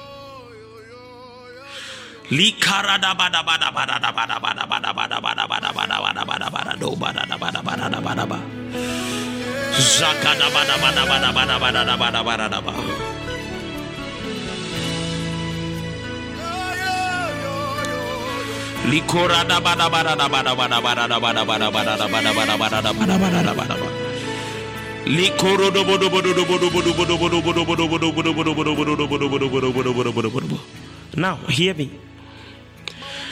Now hear me.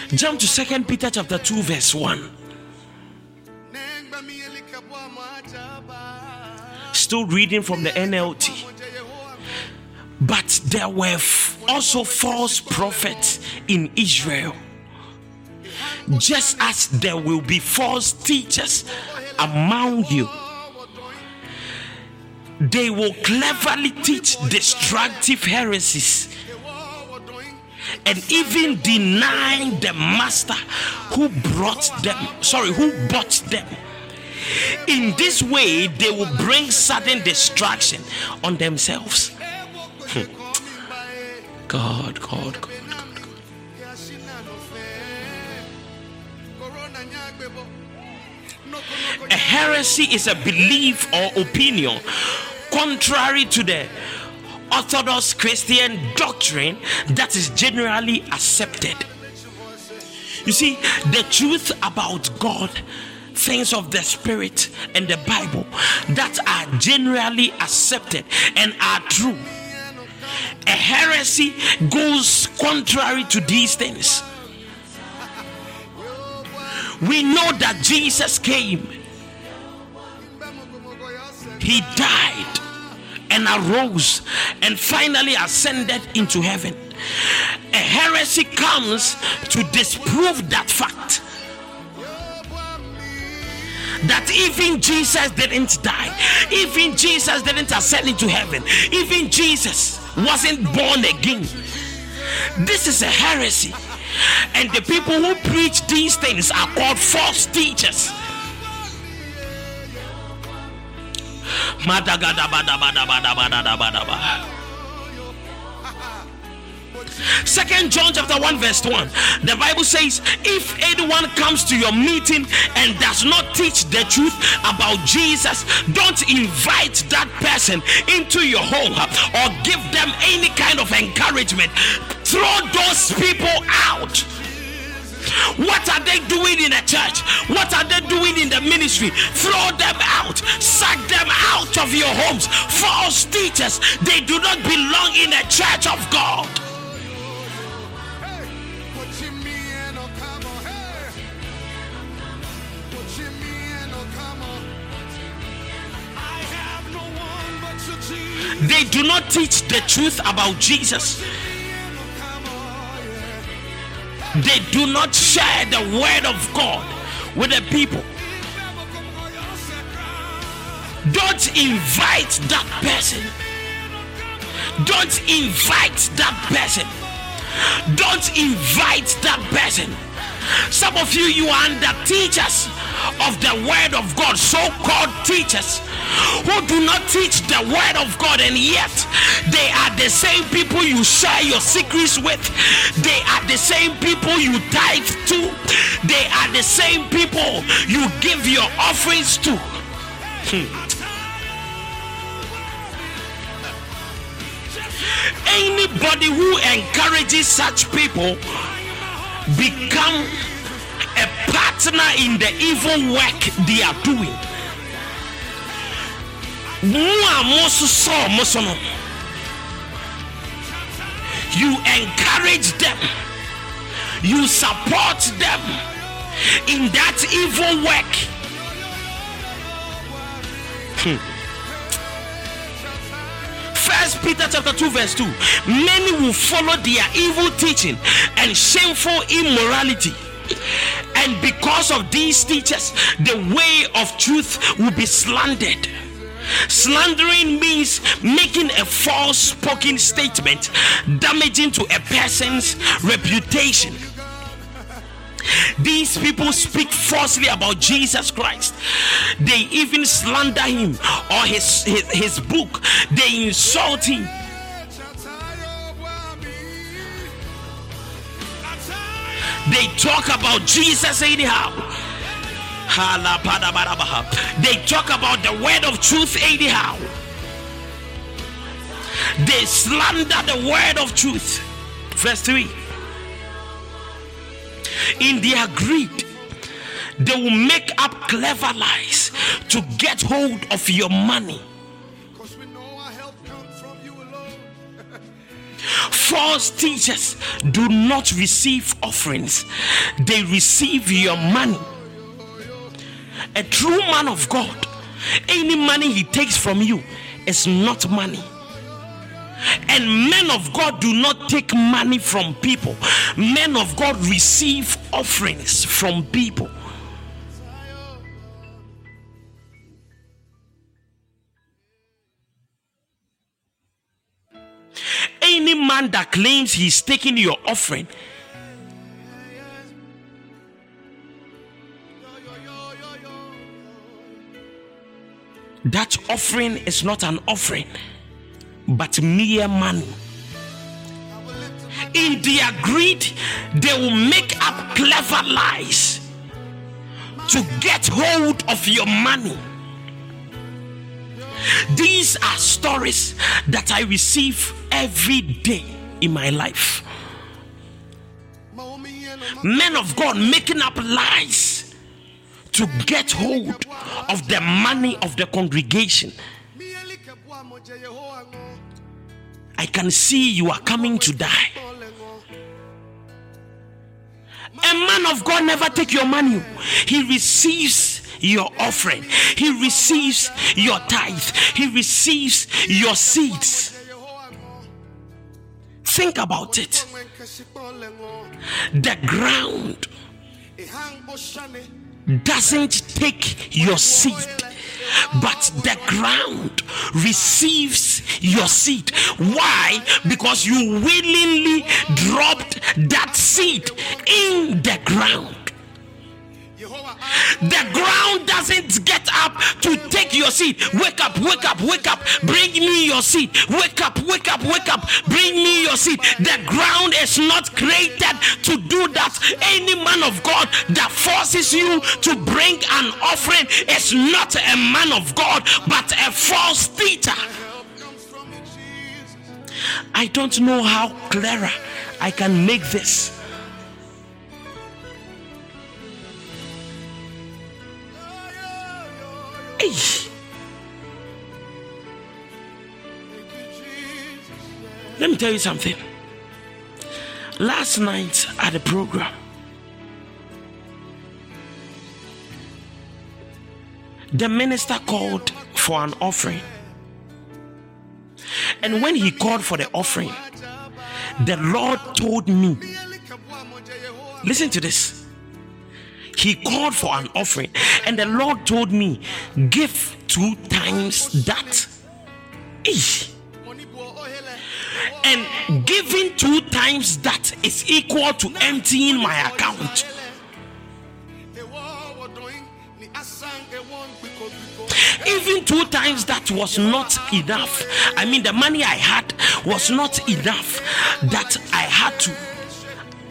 Jump to Second Peter chapter 2 verse 1. Still reading from the NLT. But there were also false prophets in Israel just as there will be false teachers among you. They will cleverly teach destructive heresies and even deny the master who brought them, sorry, who bought them. In this way, they will bring sudden destruction on themselves. Hmm. God, God, God. A heresy is a belief or opinion contrary to the Orthodox Christian doctrine that is generally accepted. You see, the truth about God, things of the Spirit, and the Bible that are generally accepted and are true. A heresy goes contrary to these things. We know that Jesus came, He died and arose and finally ascended into heaven. a heresy comes to disprove that fact that even Jesus didn't die, even Jesus didn't ascend into heaven, even Jesus wasn't born again. This is a heresy. And the people who preach these things are called false teachers. Second John chapter 1 verse 1 the Bible says if anyone comes to your meeting and does not teach the truth about Jesus don't invite that person into your home or give them any kind of encouragement. Throw those people out what are they doing in a church? What are they doing in the ministry? Throw them out, sack them out of your homes. False teachers, they do not belong in a church of God. They do not teach the truth about Jesus. They do not share the word of God with the people. Don't invite that person. Don't invite that person. Don't invite that person. Some of you, you are under teachers of the word of God, so called teachers who do not teach the word of God, and yet they are the same people you share your secrets with, they are the same people you tithe to, they are the same people you give your offerings to. Hmm. Anybody who encourages such people become a partner in the evil work they are doing. You encourage them, you support them in that evil work. Hmm. First Peter chapter 2, verse 2. Many will follow their evil teaching and shameful immorality. And because of these teachers, the way of truth will be slandered. Slandering means making a false spoken statement damaging to a person's reputation. These people speak falsely about Jesus Christ. They even slander him or his, his, his book. They insult him. They talk about Jesus anyhow. They talk about the word of truth anyhow. They slander the word of truth. Verse 3 in their greed they will make up clever lies to get hold of your money. False teachers do not receive offerings. They receive your money a true man of god any money he takes from you is not money and men of God do not take money from people, men of God receive offerings from people. Any man that claims he's taking your offering that offering is not an offering but mere money. In their greed, they will make up clever lies to get hold of your money. These are stories that I receive every day in my life. Men of God making up lies to get hold of the money of the congregation I can see you are coming to die. A man of God never take your money. He receives your offering. He receives your tithe. He receives your seeds. Think about it. The ground doesn't take your seed, but the ground receives your seed. Why? Because you willingly dropped that seed in the ground. The ground doesn't get up to take your seed. Wake up, wake up, wake up. Bring me your seed. Wake up, wake up, wake up. Bring me your seed. The ground is not created to do that. Any man of God that forces you to bring an offering is not a man of God, but a false teacher. I don't know how clearer I can make this. Let me tell you something. Last night at the program, the minister called for an offering. And when he called for the offering, the Lord told me, listen to this he called for an offering, and the Lord told me, Give two times that. And giving two times that is equal to emptying my account. Even two times that was not enough. I mean, the money I had was not enough that I had to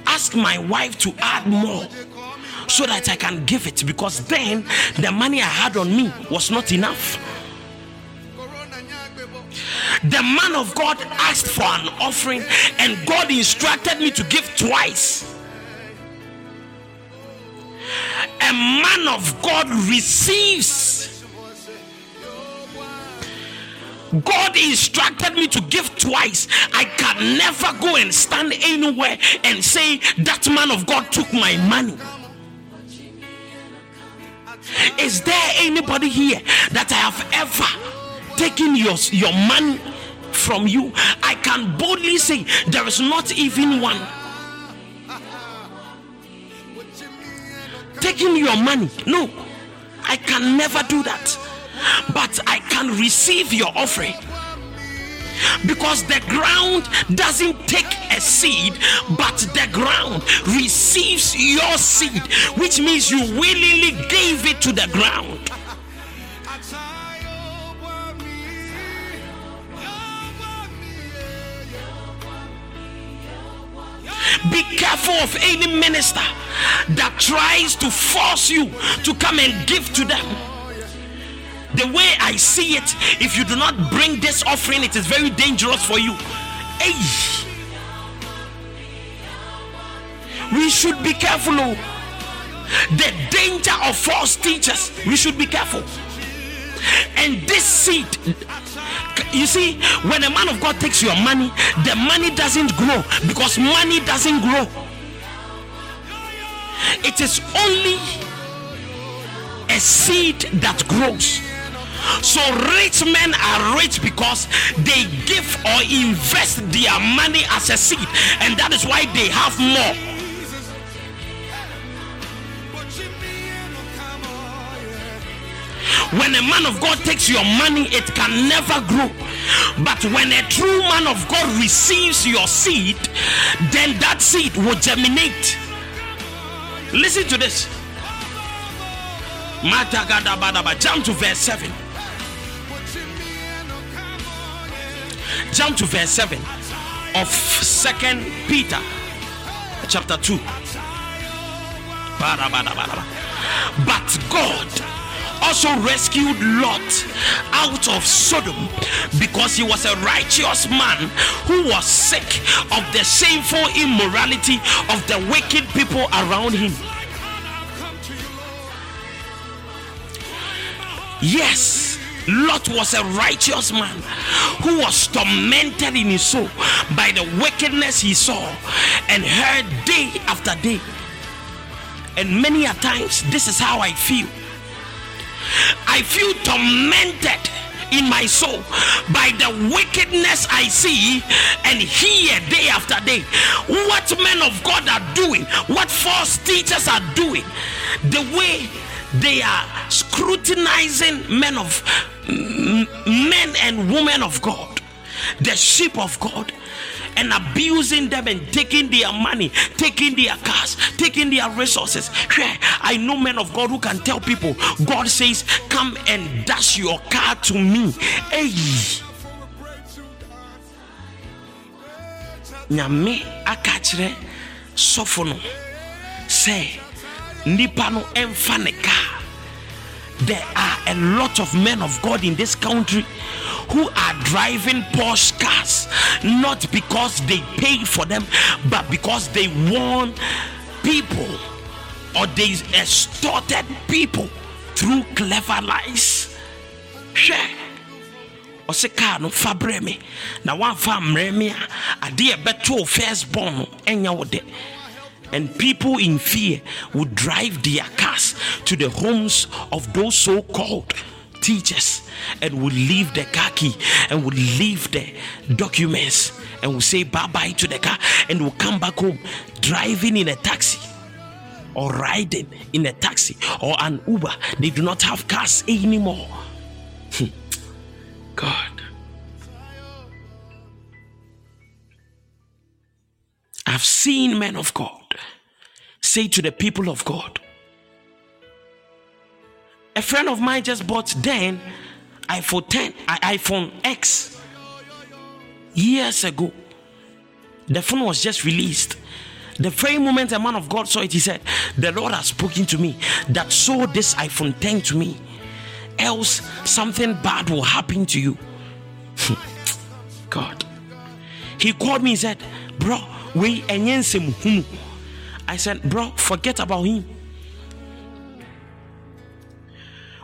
ask my wife to add more so that I can give it because then the money I had on me was not enough. The man of God asked for an offering, and God instructed me to give twice. A man of God receives. God instructed me to give twice. I can never go and stand anywhere and say that man of God took my money. Is there anybody here that I have ever taken your, your money from you? I can boldly say there is not even one. Taking your money. No, I can never do that. But I can receive your offering because the ground doesn't take a seed, but the ground receives your seed, which means you willingly gave it to the ground. Be careful of any minister that tries to force you to come and give to them the way I see it, if you do not bring this offering, it is very dangerous for you. Hey, we should be careful. Oh. The danger of false teachers, we should be careful. And this seed, you see, when a man of God takes your money, the money doesn't grow because money doesn't grow. It is only a seed that grows. So rich men are rich because they give or invest their money as a seed, and that is why they have more. When a man of God takes your money, it can never grow. But when a true man of God receives your seed, then that seed will germinate. Listen to this. Jump to verse 7. Jump to verse 7 of Second Peter chapter 2. But God also rescued Lot out of Sodom because he was a righteous man who was sick of the shameful immorality of the wicked people around him. Yes, Lot was a righteous man who was tormented in his soul by the wickedness he saw and heard day after day. And many a times, this is how I feel. I feel tormented in my soul by the wickedness I see and hear day after day. What men of God are doing, what false teachers are doing, the way they are scrutinizing men of men and women of God, the sheep of God and abusing them and taking their money, taking their cars, taking their resources. I know men of God who can tell people, God says, Come and dash your car to me. Hey. nyame aka sɔfo no sɛ nipa no ɛmfa car there are a lot of men of God in this country who are driving Porsche cars not because they paid for them, but because they want people or they extorted people through clever lies. Share. ɔsɛ kaa no fa brɛ me na woamfa mmerɛ me a adeɛ ɛbɛto first born no ɛnyɛ wo and people in fear would drive their cars to the homes of those so called teachers and would leave the car key and would leave the documents and would say bye bye to the car and would come back home driving in a taxi or riding in a taxi or an Uber. They do not have cars anymore. Hmm. God. I've seen men of God say to the people of God. A friend of mine just bought then iPhone 10, iPhone X years ago. The phone was just released. The very moment a man of God saw it, he said, The Lord has spoken to me that sold this iPhone 10 to me. Else, something bad will happen to you. God. He called me and said, Bro, we I said, Bro, forget about him.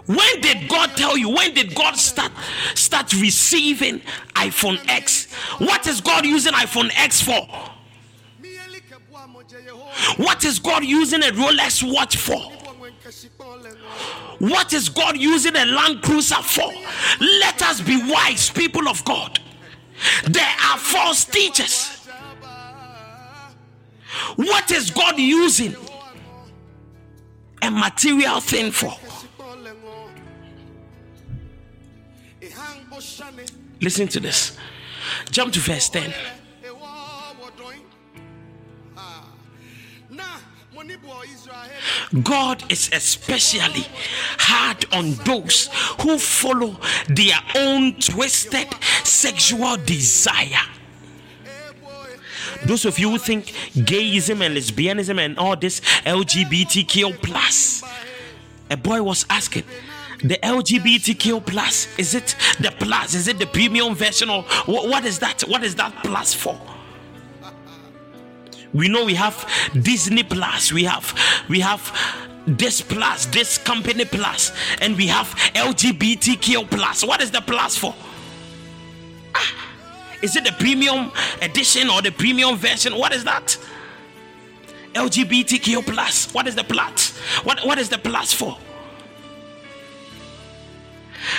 When did God tell you? When did God start start receiving iPhone X? What is God using iPhone X for? What is God using a Rolex watch for? What is God using a Land Cruiser for? Let us be wise, people of God. There are false teachers. What is God using a material thing for? Listen to this. Jump to verse 10. God is especially hard on those who follow their own twisted sexual desire. Those of you who think gayism and lesbianism and all this LGBTQ plus, a boy was asking, the LGBTQ plus is it the plus? Is it the premium version or what is that? What is that plus for? we know we have disney plus we have we have this plus this company plus and we have lgbtq plus what is the plus for is it the premium edition or the premium version what is that lgbtq plus what is the plus what what is the plus for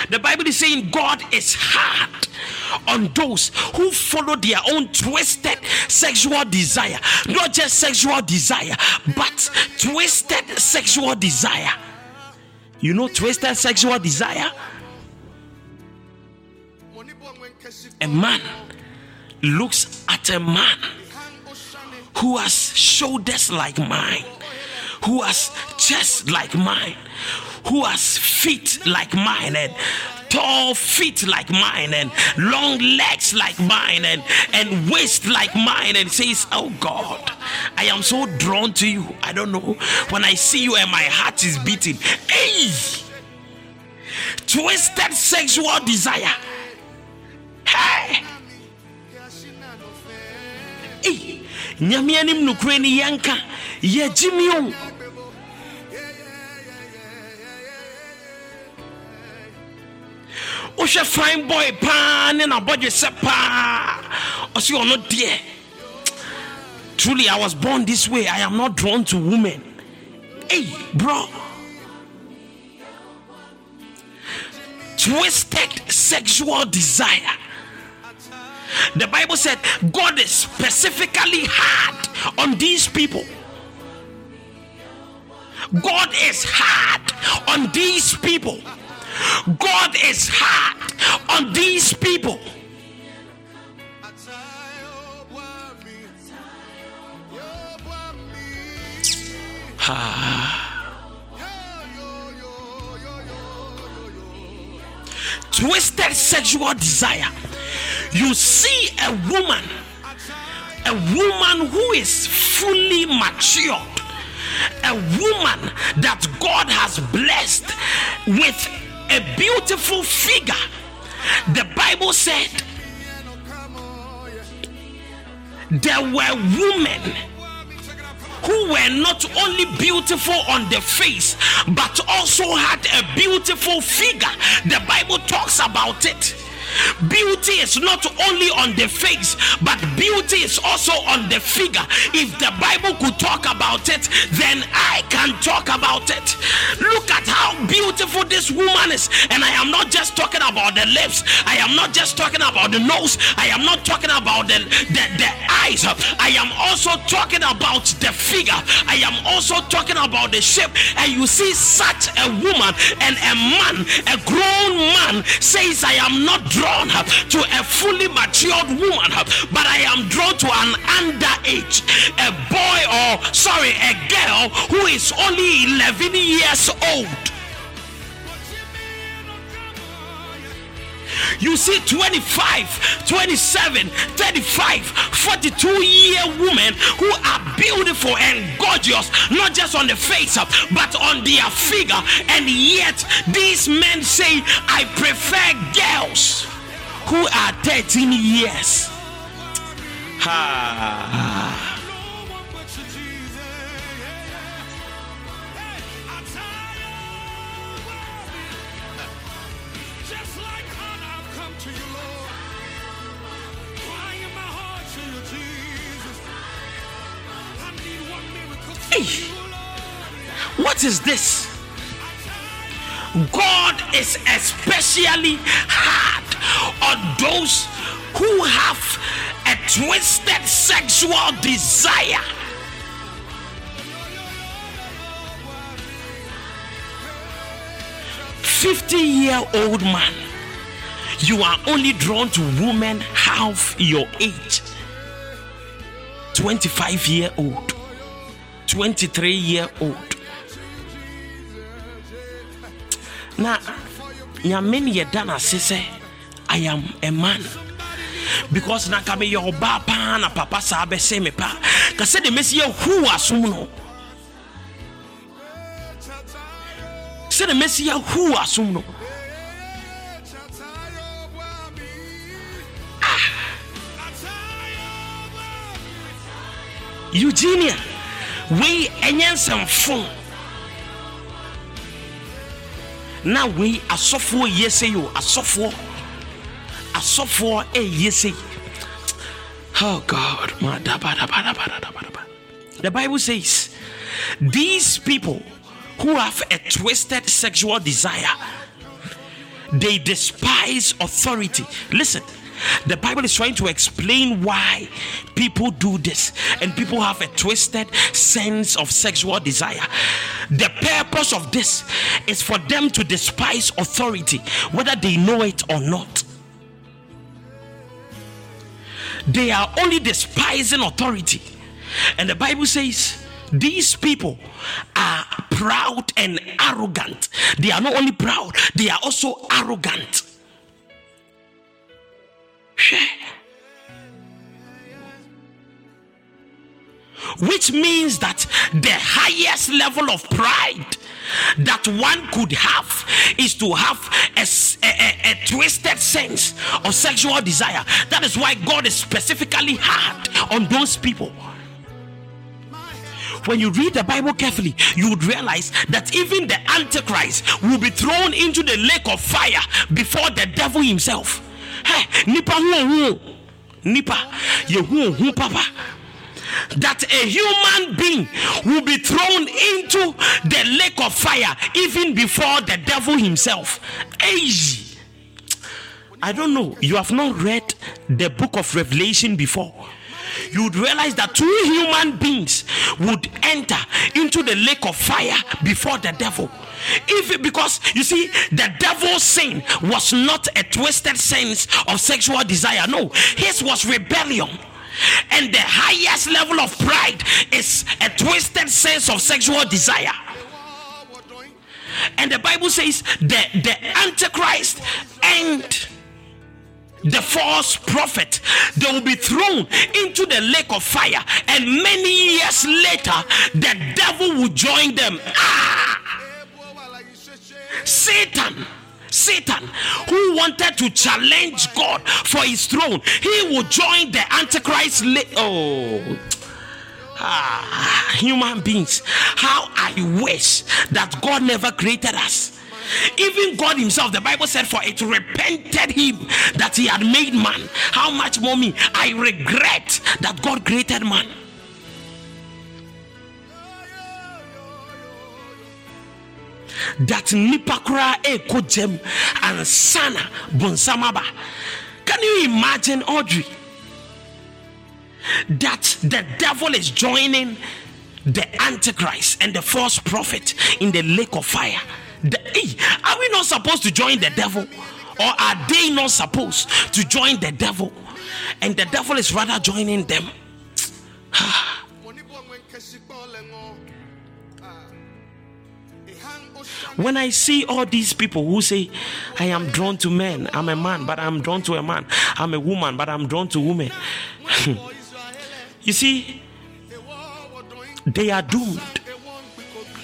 the Bible is saying God is hard on those who follow their own twisted sexual desire. Not just sexual desire, but twisted sexual desire. You know, twisted sexual desire? A man looks at a man who has shoulders like mine, who has chest like mine, who has feet like mine and tall feet like mine and long legs like mine and, and waist like mine and says, Oh God, I am so drawn to you. I don't know. When I see you and my heart is beating. Hey! Twisted sexual desire. Hey! Hey! nyame anim nokorɛ ni yɛnka yɛgye wohwɛ fine boy paa ne nabɔdwe sɛ paa. Ɔsɛ ɔno deɛ. Truly i was born this way. I am not drawn to women. Hey bro. Twisted sexual desire. The Bible said God is specifically hard on these people. God is hard on these people. God is hard on these people. Ah. Twisted sexual desire. You see a woman, a woman who is fully matured, a woman that God has blessed with a beautiful figure. The Bible said there were women who were not only beautiful on the face but also had a beautiful figure. The Bible talks about it. Beauty is not only on the face, but beauty is also on the figure. If the Bible could talk about it, then I can talk about it. Look at how beautiful this woman is. And I am not just talking about the lips, I am not just talking about the nose, I am not talking about the, the, the eyes. I am also talking about the figure, I am also talking about the shape. And you see, such a woman and a man, a grown man, says, I am not drawn to a fully matured woman, but I am drawn to an underage, a boy or sorry, a girl who is only 11 years old. You see 25, 27, 35, 42 year women who are beautiful and gorgeous, not just on the face, but on their figure. And yet, these men say, I prefer girls who are 13 years. Ha. Hey. What is this? God is especially hard on those who have a twisted sexual desire. Fifty year old man, you are only drawn to women half your age. 25 year old, 23 year old. na nyame ne yɛda no ase sɛ i am a man. Because na ka meyɛ ɔbaa paa na papa saa bɛsɛ me pa. Ka sɛdeɛ mɛsi yɛhu asom no sɛdeɛ mɛsi yɛhu asom no eugenia wei ɛnyɛ nsɛmfo. Na wei asɔfoɔ yie sɛ o asɔfoɔ asɔfoɔ ɛyie sɛ oh god the bible says these people who have a twisted sexual desire they despise authority. Listen the bible is trying to explain why people do this. And people have a twisted sense of sexual desire. The purpose of this is for them to despise authority whether they know it or not. They are only despising authority. And the bible says these people are proud and arrogant. They are not only proud they are also arrogant Hwɛ. which means that the highest level of pride that one could have is to have a twisted sense of sexual desire. That is why God is specifically hard on those people. When you read the Bible carefully, you would realize that even the Antichrist will be thrown into the lake of fire before the devil himself. Nipa hu hu. nipa yehu hu papa that a human being will be thrown into the lake of fire even before the devil himself. Hey. I don't know, you have not read the book of Revelation before. You would realize that two human beings would enter into the lake of fire before the devil. If because you see, the devil's sin was not a twisted sense of sexual desire, no, his was rebellion. And the highest level of pride is a twisted sense of sexual desire. And the Bible says the, the Antichrist and the false prophet they will be thrown into the lake of fire and many years later the devil will join them ah satan satan who wanted to challenge god for his throne he will join the antichrist oh ah human beings how i wish that god never created us even God Himself, the Bible said, For it repented Him that He had made man. How much more me? I regret that God created man. That nipakura eko gem and sana bonsamaba. Can you imagine, Audrey? That the devil is joining the Antichrist and the false prophet in the lake of fire. The, are we not supposed to join the devil? Or are they not supposed to join the devil? And the devil is rather joining them. Ah, when I see all these people who say, I am drawn to men, I'm a man, but I'm drawn to a man, I'm a woman, but I'm drawn to women. you see, they are doomed.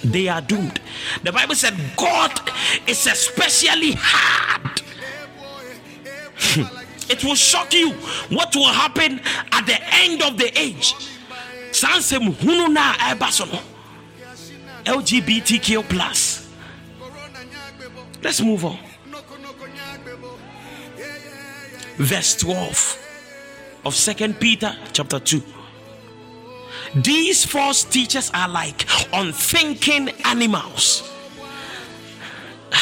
They are doomed. The Bible said God is especially hard. it will shock you what will happen at the end of the age. LGBTQ plus. Let's move on. Verse 12 of Second Peter chapter 2. These false teachers are like unthinking animals.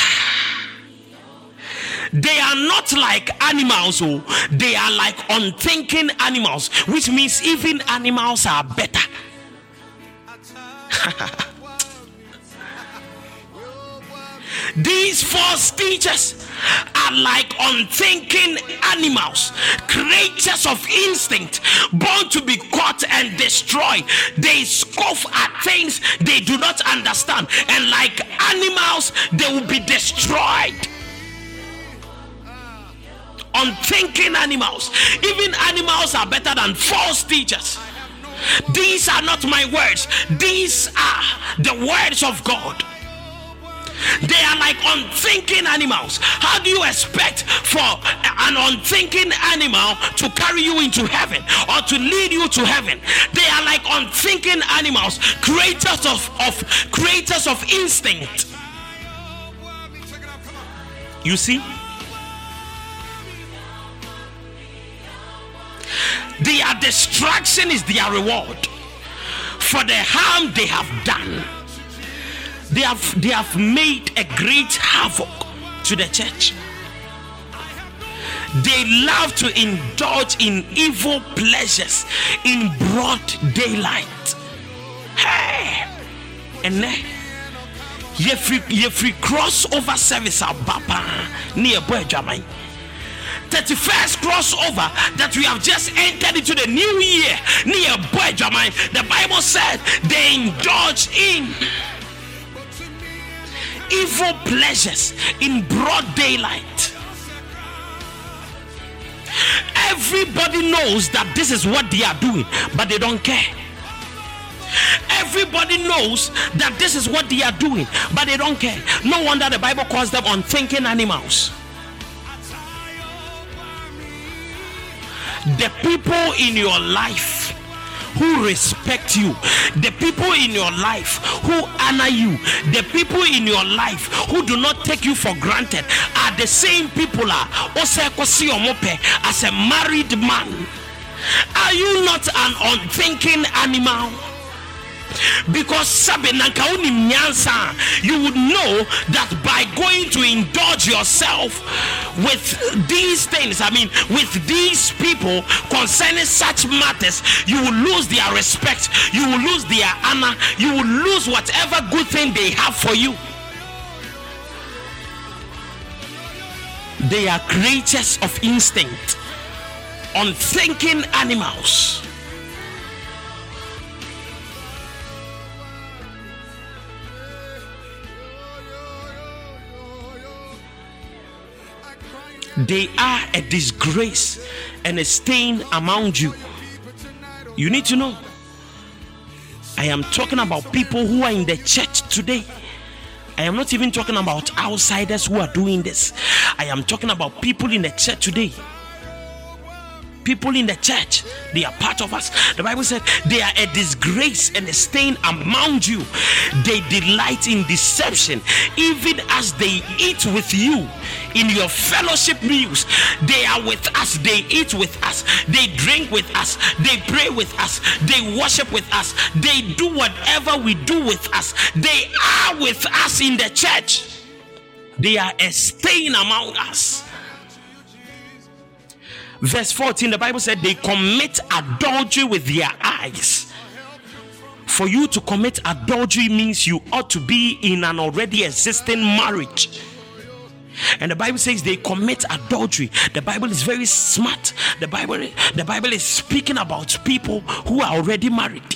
They are not like animals, oh, they are like unthinking animals, which means even animals are better. These false teachers are like unthinking animals, creatures of instinct, born to be caught and destroyed. They scoff at things they do not understand, and like animals, they will be destroyed. Unthinking animals, even animals are better than false teachers. These are not my words, these are the words of God. They are like unthinking animals. How do you expect for an unthinking animal to carry you into heaven or to lead you to heaven? They are like unthinking animals, creators of, of creators of instinct. You see? Their destruction is their reward for the harm they have done they have they have made a great havoc to the church. They love to indulge in evil pleasures in broad daylight. Hey! And yɛfiri yɛfiri crossover service aba paa ne yɛbɔ adwaman 31st crossover that we have just entered into the new year ne yɛbɔ adwaman the bible said they indulge in evil pleasures in broad daylight. Everybody knows that this is what they are doing, but they don't care. Everybody knows that this is what they are doing, but they don't care. No wonder the Bible calls them unthinking animals. The people in your life who respect you, the people in your life who honor you, the people in your life who do not take you for granted are the same people ah, are as a married man. Are you not an unthinking animal? Because sabe nanka wonim nyansa you would know that by going to indulge yourself with these things i mean with these people concerning such matters you will lose their respect you will lose their honor you will lose whatever good thing they have for you. They are creatures of instinct unthinking animals they are a disgrace and a stain among you. You need to know. I am talking about people who are in the church today. I am not even talking about outsiders who are doing this. I am talking about people in the church today people in the church they are part of us. The bible said they are a disgrace and a stain among you. They delight in deception even as they eat with you in your fellowship meals. They are with us they eat with us they drink with us they pray with us they worship with us they do whatever we do with us. They are with us in the church. They are a stain among us verse 14, the Bible said they commit adultery with their eyes. For you to commit adultery means you ought to be in an already existing marriage. And the Bible says they commit adultery. The Bible is very smart. The Bible, the Bible is speaking about people who are already married.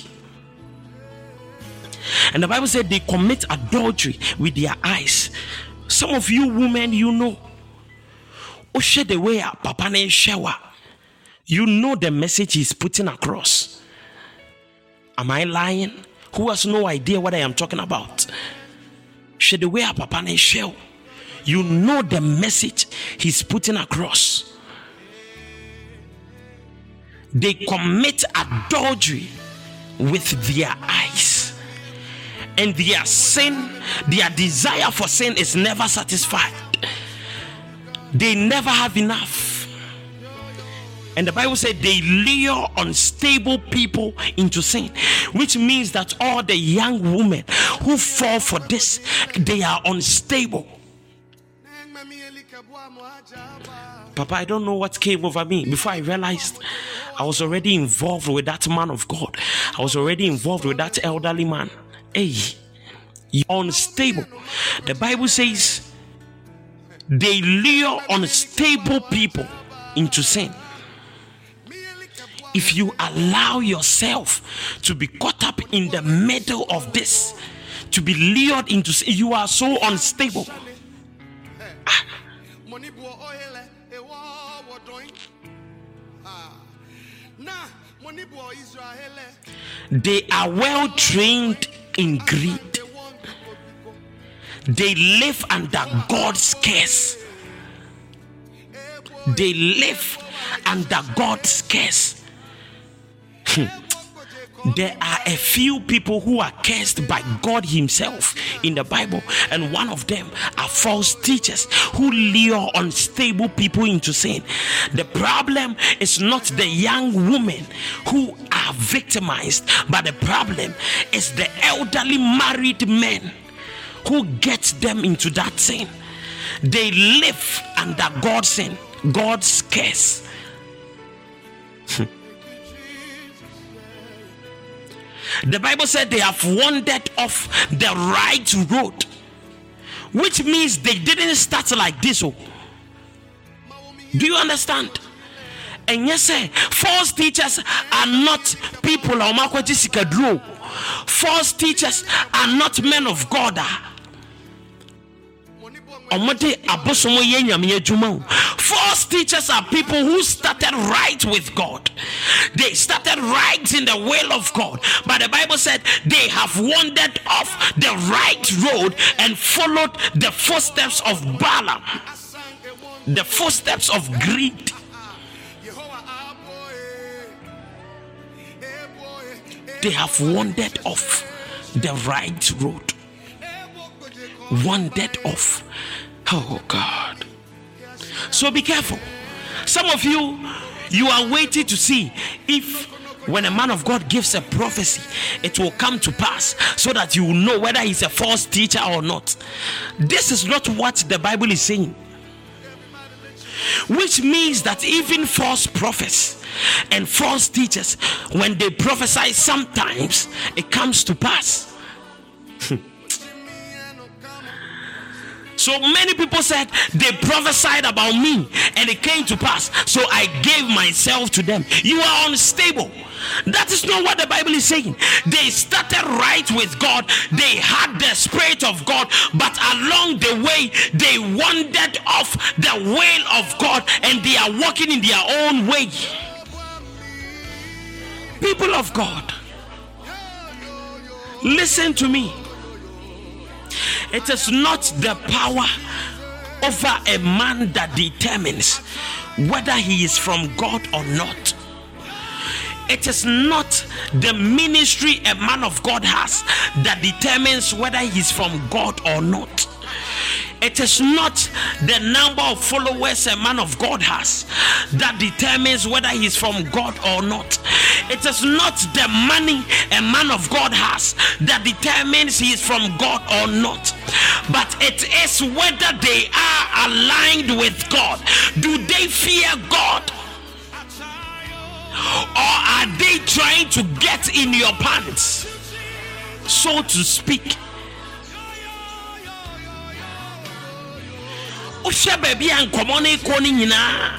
And the Bible said they commit adultery with their eyes. Some of you women, you know, wohwɛ the way a papa no you know the message he's putting across. Am i lying? Who has no idea what i am talking about? Hwɛ the way a papa no nhwɛ you know the message he's putting across. They commit adultery with their eyes. And their sin their desire for sin is never satisfied they never have enough. And the Bible said they lure unstable people into sin, which means that all the young women who fall for this, they are unstable. Papa, I don't know what came over me before I realized I was already involved with that man of God. I was already involved with that elderly man. Hey, unstable. The Bible says they lure unstable people into sin. If you allow yourself to be caught up in the middle of this, to be lured into sin, you are so unstable. They are well trained in greed they live under God's curse. They live under God's curse. Hmm. there are a few people who are cursed by God Himself in the Bible, and one of them are false teachers who lure unstable people into sin. The problem is not the young women who are victimized, but the problem is the elderly married men who gets them into that sin. They live under God's sin, God's curse. the Bible said they have wandered off the right road, which means they didn't start like this. Oh, do you understand? And yes, false teachers are not people. False teachers are not men of God. Ah, Ɔmode nyame adwuma false teachers are people who started right with god. They started right in the will of god. But the bible said they have wandered off the right road and followed the footsteps of balaam. The footsteps of greed. They have wandered off the right road wandered off Oh God. So be careful. Some of you, you are waiting to see if when a man of God gives a prophecy, it will come to pass so that you will know whether he's a false teacher or not. This is not what the Bible is saying. Which means that even false prophets and false teachers, when they prophesy, sometimes it comes to pass. So many people said they prophesied about me and it came to pass. So I gave myself to them. You are unstable. That is not what the Bible is saying. They started right with God, they had the Spirit of God, but along the way, they wandered off the will of God and they are walking in their own way. People of God, listen to me. It is not the power over a man that determines whether he is from God or not. It is not the ministry a man of God has that determines whether he's from God or not. It is not the number of followers a man of God has that determines whether he's from God or not. It is not the money a man of God has that determines he is from God or not. But it is whether they are aligned with God. Do they fear God? Or are they trying to get in your pants? So to speak. Wohwɛ baabi a nkɔmmɔ no kɔ no nyinaa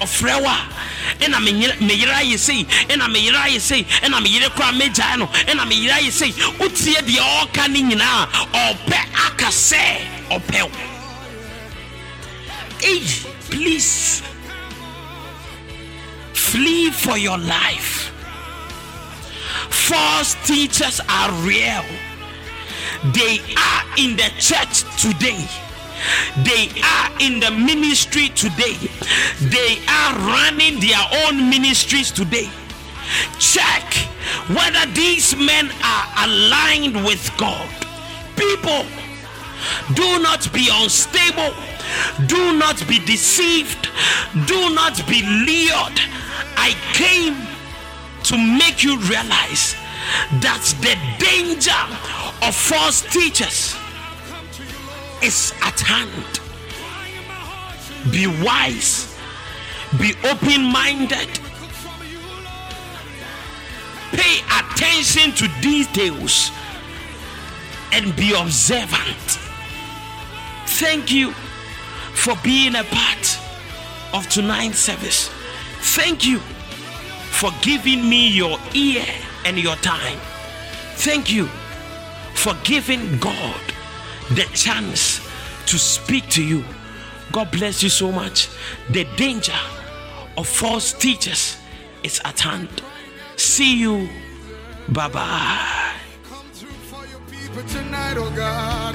ɔfrɛ wo a ɛna meyere ayɛ sei ɛna meyere ayɛ sei ɛna meyere koraa mɛgyae no ɛna meyere ayɛ sei wotie deɛ ɔɔka no nyinaa ɔpɛ aka sɛ ɔpɛ wo Hey, please flee for your life. False teachers are real. They are in the church today. They are in the ministry today. They are running their own ministries today. Check whether these men are aligned with God. People, do not be unstable. Do not be deceived. Do not be lured. I came to make you realize that the danger of false teachers is at hand. Be wise, be open minded, pay attention to details, and be observant. Thank you for being a part of tonight's service. Thank you for giving me your ear and your time. Thank you for giving God the chance to speak to you. God bless you so much. The danger of false teachers is at hand. See you. Bye bye. Tonight, oh God.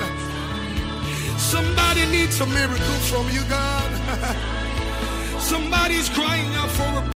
Somebody needs a miracle from you, God. Somebody's crying out for a